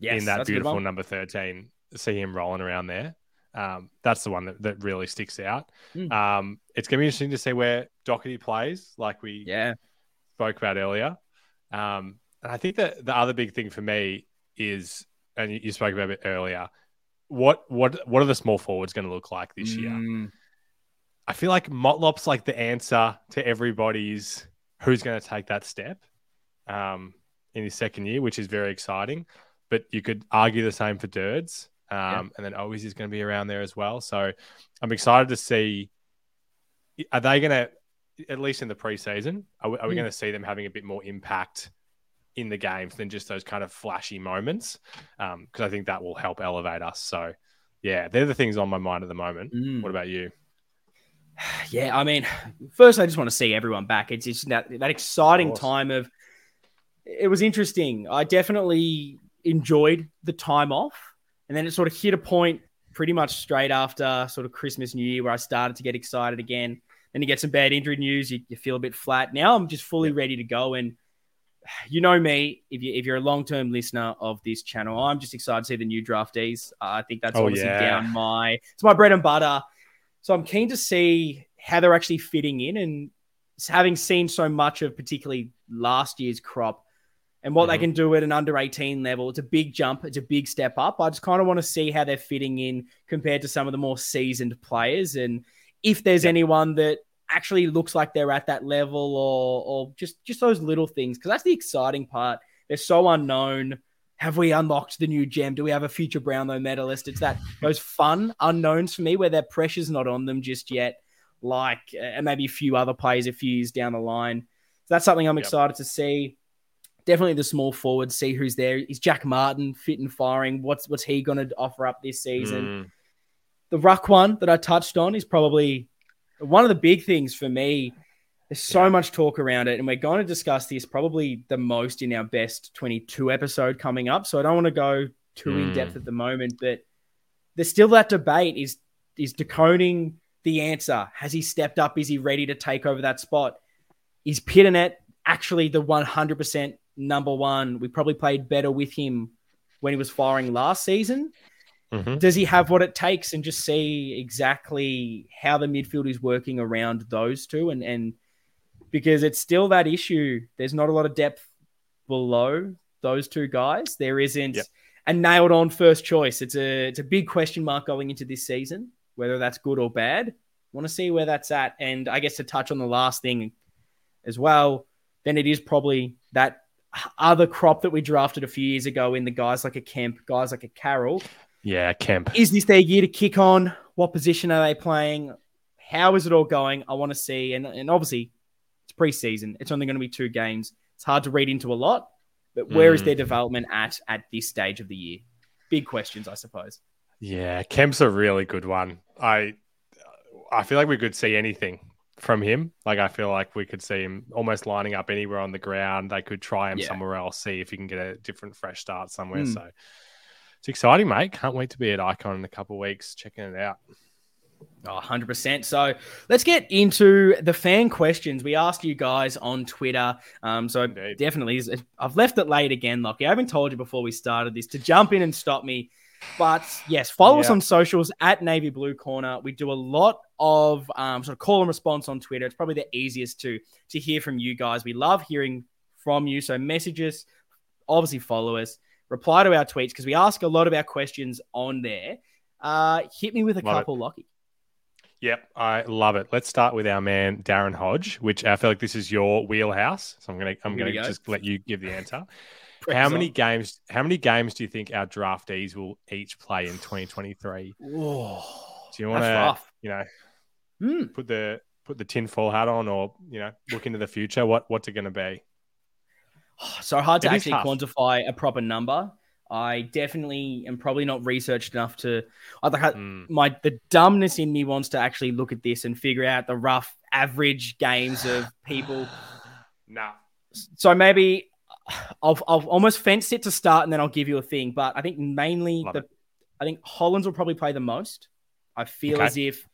yes, in that beautiful number 13, see him rolling around there. Um, that's the one that, that really sticks out. Mm. Um, it's going to be interesting to see where Docherty plays, like we yeah spoke about earlier. Um, and I think that the other big thing for me is, and you spoke about it earlier, what what what are the small forwards going to look like this year? Mm. I feel like Motlop's like the answer to everybody's who's going to take that step um, in his second year, which is very exciting. But you could argue the same for Dirds. Um, yeah. And then Owies is going to be around there as well. So I'm excited to see. Are they going to, at least in the preseason, are we, are we mm. going to see them having a bit more impact in the games than just those kind of flashy moments because um, I think that will help elevate us. So, yeah, they're the things on my mind at the moment. Mm. What about you? Yeah, I mean, first I just want to see everyone back. It's just that that exciting of time of. It was interesting. I definitely enjoyed the time off, and then it sort of hit a point pretty much straight after sort of Christmas, New Year, where I started to get excited again. Then you get some bad injury news, you, you feel a bit flat. Now I'm just fully ready to go and you know me, if you if you're a long term listener of this channel, I'm just excited to see the new draftees. Uh, I think that's oh, obviously yeah. down my it's my bread and butter. So I'm keen to see how they're actually fitting in, and having seen so much of particularly last year's crop and what mm-hmm. they can do at an under 18 level. It's a big jump. It's a big step up. I just kind of want to see how they're fitting in compared to some of the more seasoned players, and if there's anyone that actually looks like they're at that level or or just just those little things because that's the exciting part they're so unknown have we unlocked the new gem do we have a future brownlow medalist it's that those fun unknowns for me where that pressure's not on them just yet like and maybe a few other players a few years down the line so that's something i'm yep. excited to see definitely the small forwards. See who's there. Is Jack Martin fit and firing? What's what's he going to offer up this season? Mm. The ruck one that I touched on is probably one of the big things for me. There's so yeah. much talk around it, and we're going to discuss this probably the most in our best 22 episode coming up. So I don't want to go too mm. in depth at the moment, but there's still that debate: is is De Koning the answer? Has he stepped up? Is he ready to take over that spot? Is Pittonet actually the 100% number one? We probably played better with him when he was firing last season. Mm-hmm. Does he have what it takes and just see exactly how the midfield is working around those two? And, and because it's still that issue, there's not a lot of depth below those two guys. There isn't yep. a nailed on first choice. It's a it's a big question mark going into this season, whether that's good or bad. Want to see where that's at. And I guess to touch on the last thing as well, then it is probably that other crop that we drafted a few years ago in the guys like a Kemp, guys like a Carroll. Yeah, Kemp. Is this their year to kick on? What position are they playing? How is it all going? I want to see. And, and obviously, it's preseason. It's only going to be two games. It's hard to read into a lot, but where mm. is their development at at this stage of the year? Big questions, I suppose. Yeah, Kemp's a really good one. I I feel like we could see anything from him. Like I feel like we could see him almost lining up anywhere on the ground. They could try him yeah. somewhere else, see if he can get a different fresh start somewhere. Mm. So it's exciting, mate. Can't wait to be at Ikon in a couple of weeks, checking it out. Oh, 100%. So let's get into the fan questions. We asked you guys on Twitter. Um, so Indeed. definitely, I've left it late again, Lockie. I haven't told you before we started this to jump in and stop me. But yes, follow yeah. us on socials at Navy Blue Corner. We do a lot of um, sort of call and response on Twitter. It's probably the easiest to to hear from you guys. We love hearing from you. So messages, obviously follow us, reply to our tweets because we ask a lot of our questions on there. Uh, hit me with a love couple, it. Lockie. Yep, I love it. Let's start with our man Darren Hodge, which I feel like this is your wheelhouse. So I'm gonna I'm gonna go. just let you give the answer. how many games? How many games do you think our draftees will each play in 2023? Oh, do you want to, you know, mm. put the put the tinfoil hat on, or you know, look into the future? What what's it going to be? So hard to it actually quantify a proper number. I definitely am probably not researched enough to. I like mm. my the dumbness in me wants to actually look at this and figure out the rough average games of people. nah. So maybe I'll I'll almost fence it to start and then I'll give you a thing. But I think mainly Love the it. I think Hollands will probably play the most. I feel okay. as if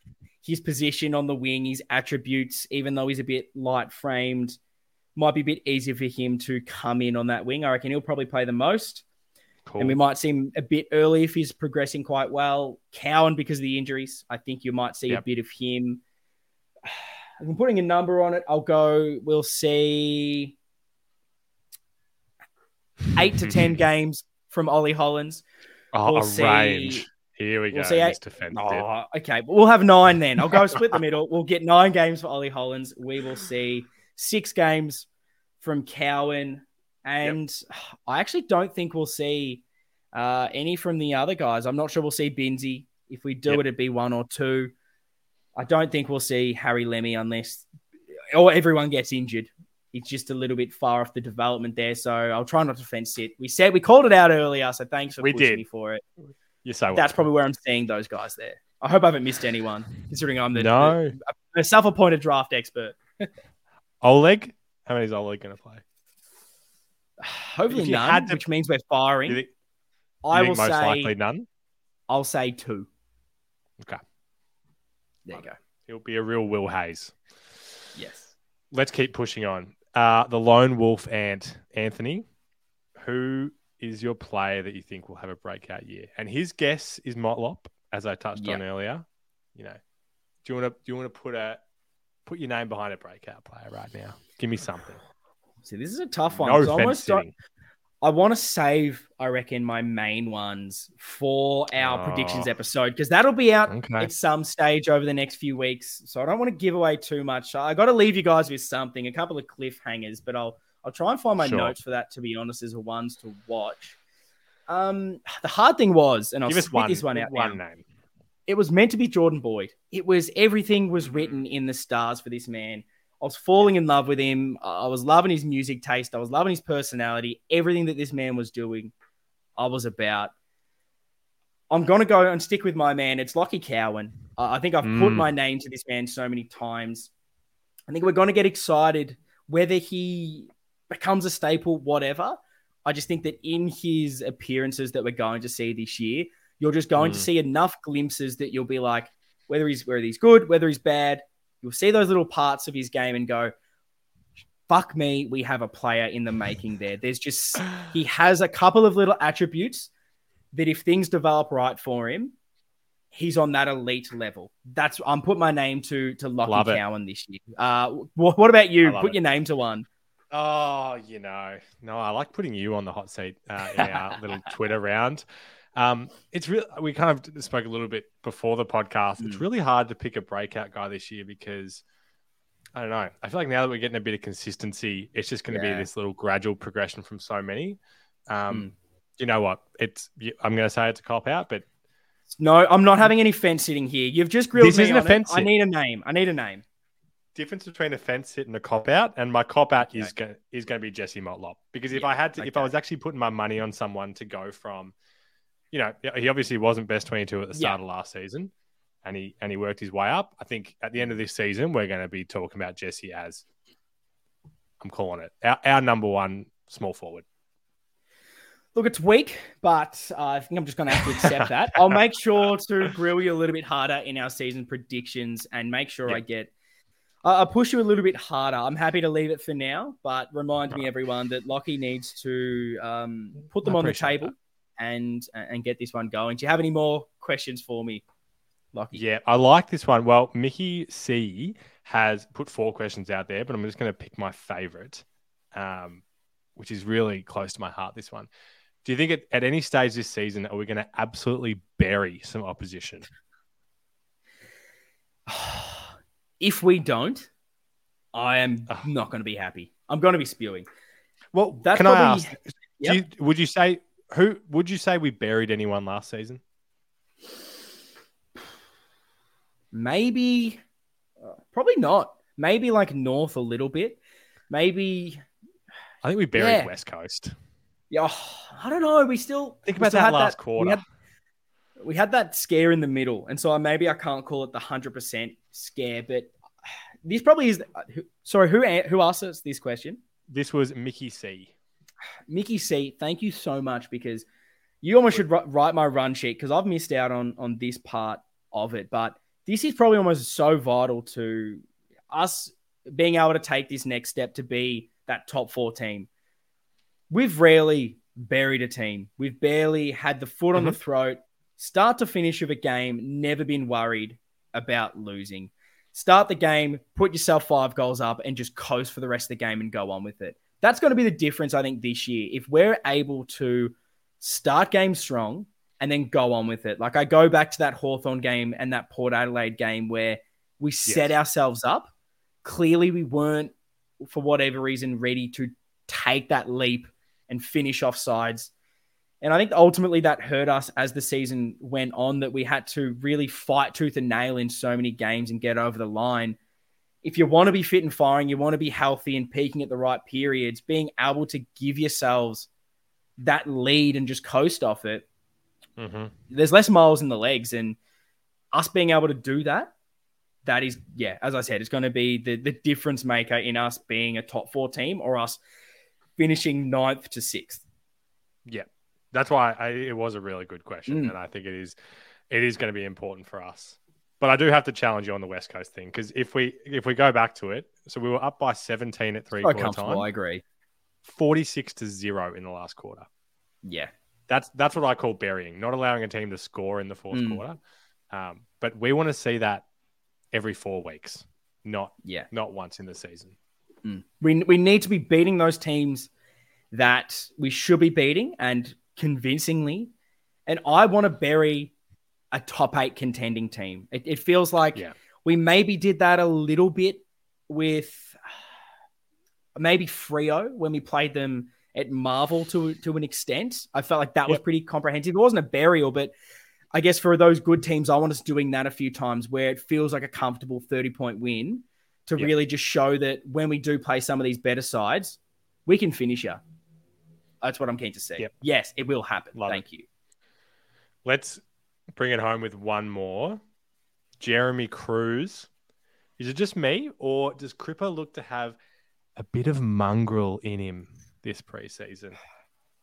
his position on the wing, his attributes, even though he's a bit light framed, might be a bit easier for him to come in on that wing. I reckon he'll probably play the most. Cool. And we might see him a bit early if he's progressing quite well. Cowan, because of the injuries, I think you might see yep. a bit of him. I'm putting a number on it. I'll go, we'll see eight to 10 games from Ollie Hollands. Oh, we'll a see, range. Here we we'll go. See eight, oh, okay, but we'll have nine then. I'll go split the middle. We'll get nine games for Ollie Hollands. We will see six games from Cowan. And yep. I actually don't think we'll see uh, any from the other guys. I'm not sure we'll see Binzi. If we do yep. it, it'd be one or two. I don't think we'll see Harry Lemmey unless or everyone gets injured. It's just a little bit far off the development there. So I'll try not to fence it. We said we called it out earlier, so thanks for we pushing did. me for it. You're say that's probably where I'm seeing those guys there. I hope I haven't missed anyone, considering I'm the, no. the, self-appointed draft expert. Oleg, how many is Oleg going to play? Hopefully none, to, which means we're firing. Think, I will most say likely none. I'll say two. Okay. There you go. He'll be a real Will Hayes. Yes. Let's keep pushing on. Uh, the lone wolf ant, Anthony. Who is your player that you think will have a breakout year? And his guess is Motlop, as I touched yep. on earlier. You know, do you want to do you want to put a put your name behind a breakout player right now? Give me something. See, this is a tough one. No almost I want to save, I reckon, my main ones for our oh. predictions episode because that'll be out okay. at some stage over the next few weeks. So I don't want to give away too much. I got to leave you guys with something, a couple of cliffhangers, but I'll I'll try and find my sure. notes for that. To be honest, as a ones to watch. Um, the hard thing was, and I'll give one, this one out. One now. name. It was meant to be Jordan Boyd. It was everything was written in the stars for this man. I was falling in love with him. I was loving his music taste. I was loving his personality. Everything that this man was doing, I was about. I'm going to go and stick with my man. It's Lachie Cowan. I think I've mm. put my name to this man so many times. I think we're going to get excited whether he becomes a staple, whatever. I just think that in his appearances that we're going to see this year, you're just going mm. to see enough glimpses that you'll be like, whether he's whether he's good, whether he's bad, you'll see those little parts of his game and go, fuck me, we have a player in the making there. There's just he has a couple of little attributes that if things develop right for him, he's on that elite level. That's I'm putting my name to to Lachie Cowan this year. Uh, what, what about you? Put it. your name to one. Oh, you know, no, I like putting you on the hot seat uh, in our little Twitter round. Um, it's real. We kind of spoke a little bit before the podcast. Mm. It's really hard to pick a breakout guy this year because I don't know. I feel like now that we're getting a bit of consistency, it's just going to yeah. be this little gradual progression from so many. Um, mm. You know what? It's I'm going to say it's a cop out, but no, I'm not having any fence sitting here. You've just grilled this me. Isn't a fence I need a name. I need a name. Difference between a fence sit and a cop out, and my cop out okay. is going is going to be Jesse Motlop because if yeah, I had to, okay. if I was actually putting my money on someone to go from you know, he obviously wasn't best 22 at the start yeah. of last season and he and he worked his way up. I think at the end of this season, we're going to be talking about Jesse as I'm calling it our, our number one small forward. Look, it's weak, but uh, I think I'm just going to have to accept that. I'll make sure to grill you a little bit harder in our season predictions and make sure I get. Uh, I'll push you a little bit harder. I'm happy to leave it for now, but remind me, everyone, that Lockie needs to um, put them on the table. That and and get this one going. Do you have any more questions for me, Lockie? Yeah, I like this one. Well, Mickey C has put four questions out there, but I'm just going to pick my favorite, um, which is really close to my heart. This one. Do you think at, at any stage this season are we going to absolutely bury some opposition? if we don't, I am not going to be happy. I'm going to be spewing. Well, that's can probably... I ask? Yep. You, would you say who would you say we buried anyone last season? Maybe, uh, probably not. Maybe like North a little bit. Maybe. I think we buried yeah. West Coast. Yeah, oh, I don't know. We still think about still that last that, quarter. We had, we had, that scare in the middle, and so maybe I can't call it the hundred percent scare, but this probably is. Uh, sorry, who who asked us this question? This was Mickey C. Mickey C, thank you so much because you almost should write my run sheet because I've missed out on on this part of it. But this is probably almost so vital to us being able to take this next step to be that top four team. We've rarely buried a team. We've barely had the foot on mm-hmm. the throat, start to finish of a game, never been worried about losing. Start the game, put yourself five goals up, and just coast for the rest of the game and go on with it that's going to be the difference, I think, this year. If we're able to start game strong and then go on with it. Like I go back to that Hawthorn game and that Port Adelaide game where we set yes. ourselves up. Clearly, we weren't, for whatever reason, ready to take that leap and finish off sides. And I think ultimately that hurt us as the season went on, that we had to really fight tooth and nail in so many games and get over the line if you want to be fit and firing, you want to be healthy and peaking at the right periods, being able to give yourselves that lead and just coast off it, mm-hmm. there's less miles in the legs. And us being able to do that, that is, yeah, as I said, it's going to be the, the difference maker in us being a top four team or us finishing ninth to sixth. Yeah. That's why I, it was a really good question. Mm. And I think it is, it is going to be important for us. But I do have to challenge you on the West Coast thing because if we if we go back to it, so we were up by 17 at three so quarter time. I agree. 46 to zero in the last quarter. Yeah, that's that's what I call burying, not allowing a team to score in the fourth mm. quarter. Um, but we want to see that every four weeks, not yeah, not once in the season. Mm. We we need to be beating those teams that we should be beating and convincingly. And I want to bury a top eight contending team. It, it feels like yeah. we maybe did that a little bit with maybe Freo when we played them at Marvel to to an extent. I felt like that yep. was pretty comprehensive. It wasn't a burial, but I guess for those good teams, I want us doing that a few times where it feels like a comfortable 30 point win to yep. really just show that when we do play some of these better sides, we can finish you. That's what I'm keen to see. Yep. Yes, it will happen. Love Thank it. you. Let's bring it home with one more. Jeremy Cruz. Is it just me, or does Cripper look to have a bit of mongrel in him this preseason?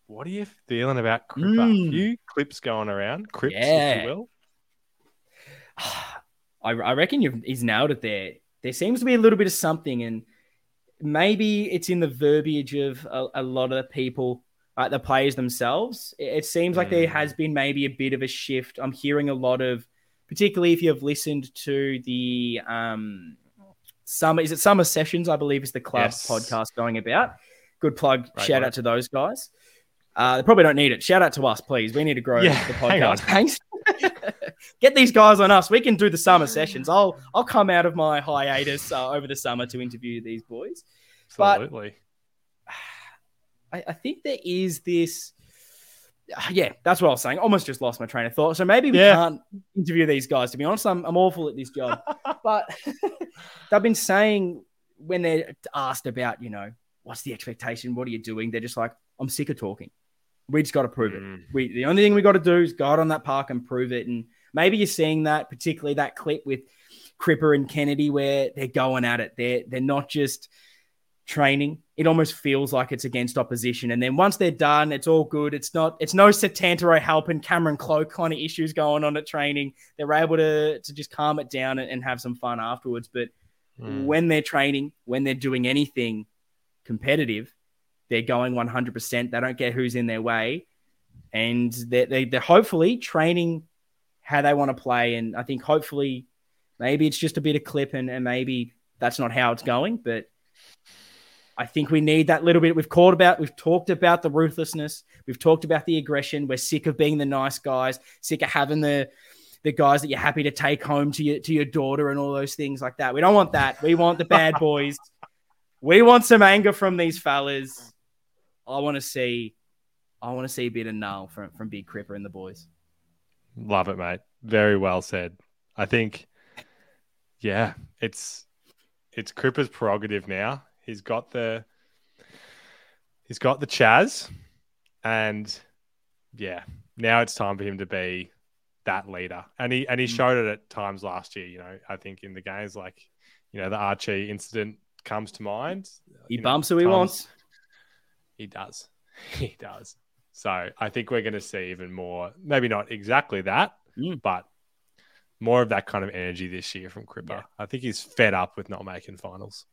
What are you feeling about Cripper? Mm. A few clips going around, Cripps, yeah. if you will. I, I reckon you've, he's nailed it there. There seems to be a little bit of something, and maybe it's in the verbiage of a, a lot of people, like the players themselves. It, it seems like there mm. has been maybe a bit of a shift. I'm hearing a lot of, particularly if you have listened to the um, summer, is it summer sessions? I believe is the club yes. podcast going about. Good plug. Right, shout right. out to those guys. Uh, they probably don't need it. Shout out to us, please. We need to grow yeah, the podcast. Thanks. Get these guys on us. We can do the summer sessions. I'll I'll come out of my hiatus uh, over the summer to interview these boys. Absolutely. But I, I think there is this. Yeah, that's what I was saying. Almost just lost my train of thought. So maybe we yeah. can't interview these guys. To be honest, I'm, I'm awful at this job. but they've been saying when they're asked about, you know, what's the expectation? What are you doing? They're just like, I'm sick of talking. We just got to prove mm. it. We the only thing we got to do is go out on that park and prove it. And maybe you're seeing that, particularly that clip with Cripper and Kennedy, where they're going at it. They're they're not just training. It almost feels like it's against opposition. And then once they're done, it's all good. It's not, it's no Setanta Ó hAilpín Cameron Cloke kind of issues going on at training. They're able to, to just calm it down and, and have some fun afterwards. But mm. when they're training, when they're doing anything competitive, they're going 100%. They don't care who's in their way. And they're, they, they're hopefully training how they want to play. And I think hopefully maybe it's just a bit of clip and, and maybe that's not how it's going. But I think we need that little bit. We've called about, we've talked about the ruthlessness. We've talked about the aggression. We're sick of being the nice guys, sick of having the the guys that you're happy to take home to your to your daughter and all those things like that. We don't want that. We want the bad boys. we want some anger from these fellas. I want to see, I want to see a bit of null from from Big Cripper and the boys. Love it, mate. Very well said. I think, yeah, it's it's Cripper's prerogative now. He's got the he's got the Chaz, and yeah, now it's time for him to be that leader. And he and he mm. showed it at times last year. You know, I think in the games like you know the Archie incident comes to mind. He you bumps know, who he wants. He does. He does. So I think we're going to see even more, maybe not exactly that, mm. but more of that kind of energy this year from Cripper. Yeah. I think he's fed up with not making finals.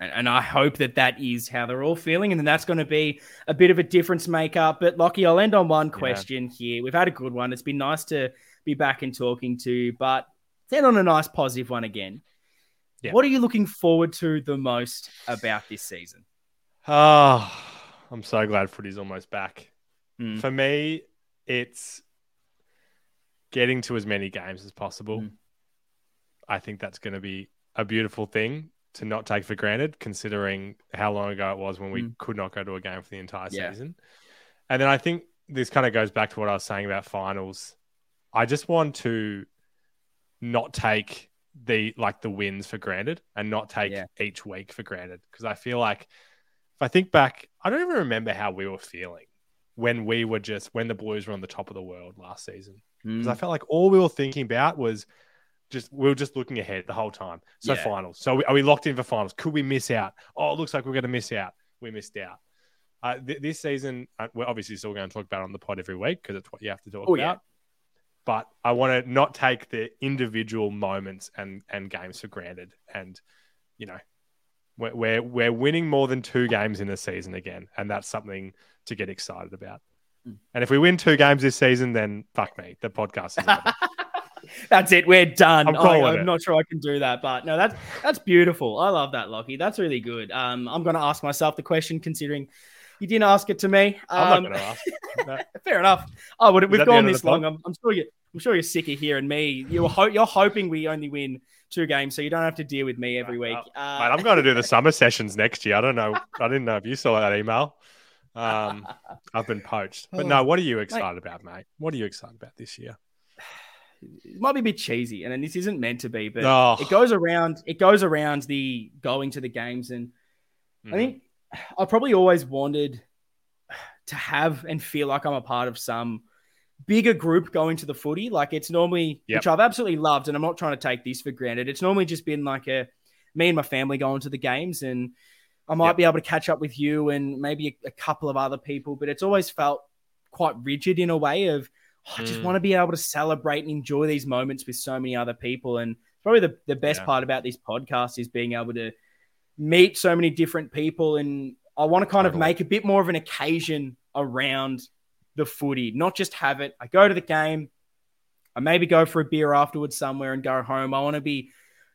And, and, I hope that that is how they're all feeling. And then that's going to be a bit of a difference maker. But Lockie, I'll end on one question yeah. here. We've had a good one. It's been nice to be back and talking to, but then on a nice positive one again. Yeah. What are you looking forward to the most about this season? Oh, I'm so glad footy's almost back. Mm. For me, it's getting to as many games as possible. Mm. I think that's going to be a beautiful thing to not take for granted, considering how long ago it was when we mm. could not go to a game for the entire yeah. season. And then I think this kind of goes back to what I was saying about finals. I just want to not take the like the wins for granted and not take yeah. each week for granted because I feel like if I think back, I don't even remember how we were feeling when we were just when the Blues were on the top of the world last season. Because mm. I felt like all we were thinking about was just we were just looking ahead the whole time. So yeah. finals. So are we locked in for finals? Could we miss out? Oh, it looks like we're going to miss out. We missed out. Uh, th- this season, uh, we're obviously still going to talk about on the pod every week because it's what you have to talk oh, about. Yeah. But I want to not take the individual moments and and games for granted. And you know, we're, we're, we're winning more than two games in a season again, and that's something to get excited about. Mm. And if we win two games this season, then fuck me, the podcast is that's it. We're done. I'm, I, am not sure I can do that, but no, that's that's beautiful. I love that, Lockie. That's really good. Um, I'm going to ask myself the question, considering you didn't ask it to me. Um, I'm not um, going to ask. No. fair enough. Oh, we've gone this long. I'm, I'm, sure you. I'm sure you're sick of hearing me. You're ho- you're hoping we only win two games, so you don't have to deal with me every week. Uh, Mate, I'm going to do the summer sessions next year. I don't know. I didn't know if you saw that email. Um, I've been poached. But no, what are you excited mate. about, mate? What are you excited about this year? It might be a bit cheesy, and this isn't meant to be, but oh. it goes around. It goes around the going to the games, and mm. I think I probably always wanted to have and feel like I'm a part of some bigger group going to the footy. Like it's normally, yep. which I've absolutely loved, and I'm not trying to take this for granted. It's normally just been like a me and my family going to the games, and I might yep. be able to catch up with you and maybe a, a, couple of other people, but it's always felt quite rigid in a way of oh, I just mm. want to be able to celebrate and enjoy these moments with so many other people. And probably the, the best yeah. part about this podcast is being able to meet so many different people and I want to kind of make a bit more of an occasion around the footy, not just have it. I go to the game, I maybe go for a beer afterwards somewhere and go home. I want to be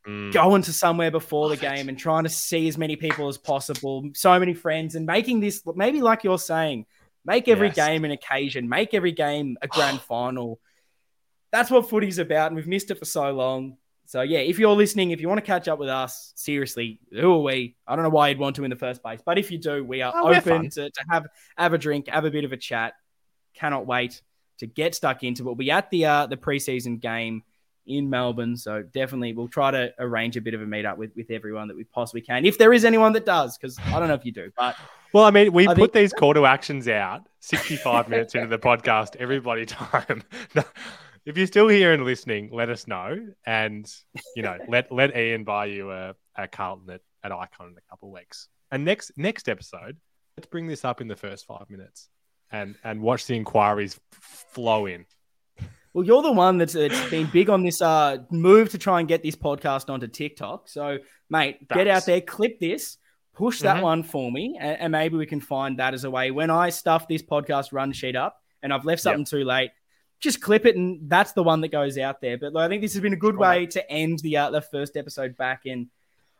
mm. going to somewhere before the game and trying to see as many people as possible, so many friends, and making this maybe like you're saying, make every yes. game an occasion, make every game a grand final. That's what footy's about, and we've missed it for so long. So yeah, if you're listening, if you want to catch up with us, seriously, who are we? I don't know why you'd want to in the first place, but if you do, we are oh, open to, to have have a drink, have a bit of a chat. Cannot wait to get stuck into it. We'll be at the uh, the preseason game in Melbourne, so definitely we'll try to arrange a bit of a meetup with with everyone that we possibly can, if there is anyone that does, because I don't know if you do, but. Well, I mean, we I put think... these call to actions out 65 minutes into the podcast, everybody time if you're still here and listening, let us know, and you know, let let Ian buy you a, a Carlton at, at Ikon in a couple of weeks. And next next episode, let's bring this up in the first five minutes, and and watch the inquiries flow in. Well, you're the one that's, that's been big on this uh, move to try and get this podcast onto TikTok. So, mate, that's... get out there, clip this, push that mm-hmm. one for me, and, and, maybe we can find that as a way. When I stuff this podcast run sheet up and I've left something yep. too late, just clip it, and that's the one that goes out there. But I think this has been a good way to end the uh, the first episode back in.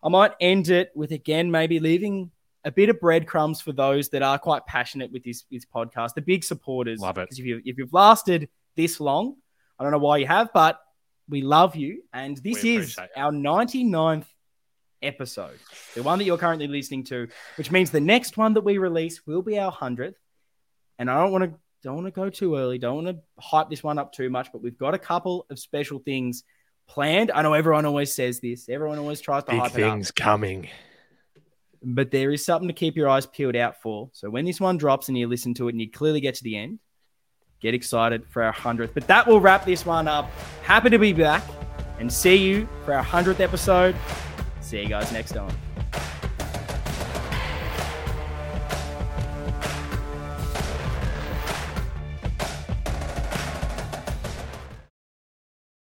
I might end it with again maybe leaving a bit of breadcrumbs for those that are quite passionate with this this podcast, the big supporters. Love it. Because if you if you've lasted this long, I don't know why you have, but we love you, and this is our 99th episode, the one that you're currently listening to, which means the next one that we release will be our hundredth. And I don't want to don't want to go too early. Don't want to hype this one up too much, but we've got a couple of special things planned. I know everyone always says this. Everyone always tries to Big hype things coming. But there is something to keep your eyes peeled out for. So when this one drops and you listen to it and you clearly get to the end, get excited for our 100th. But that will wrap this one up. Happy to be back and see you for our 100th episode. See you guys next time.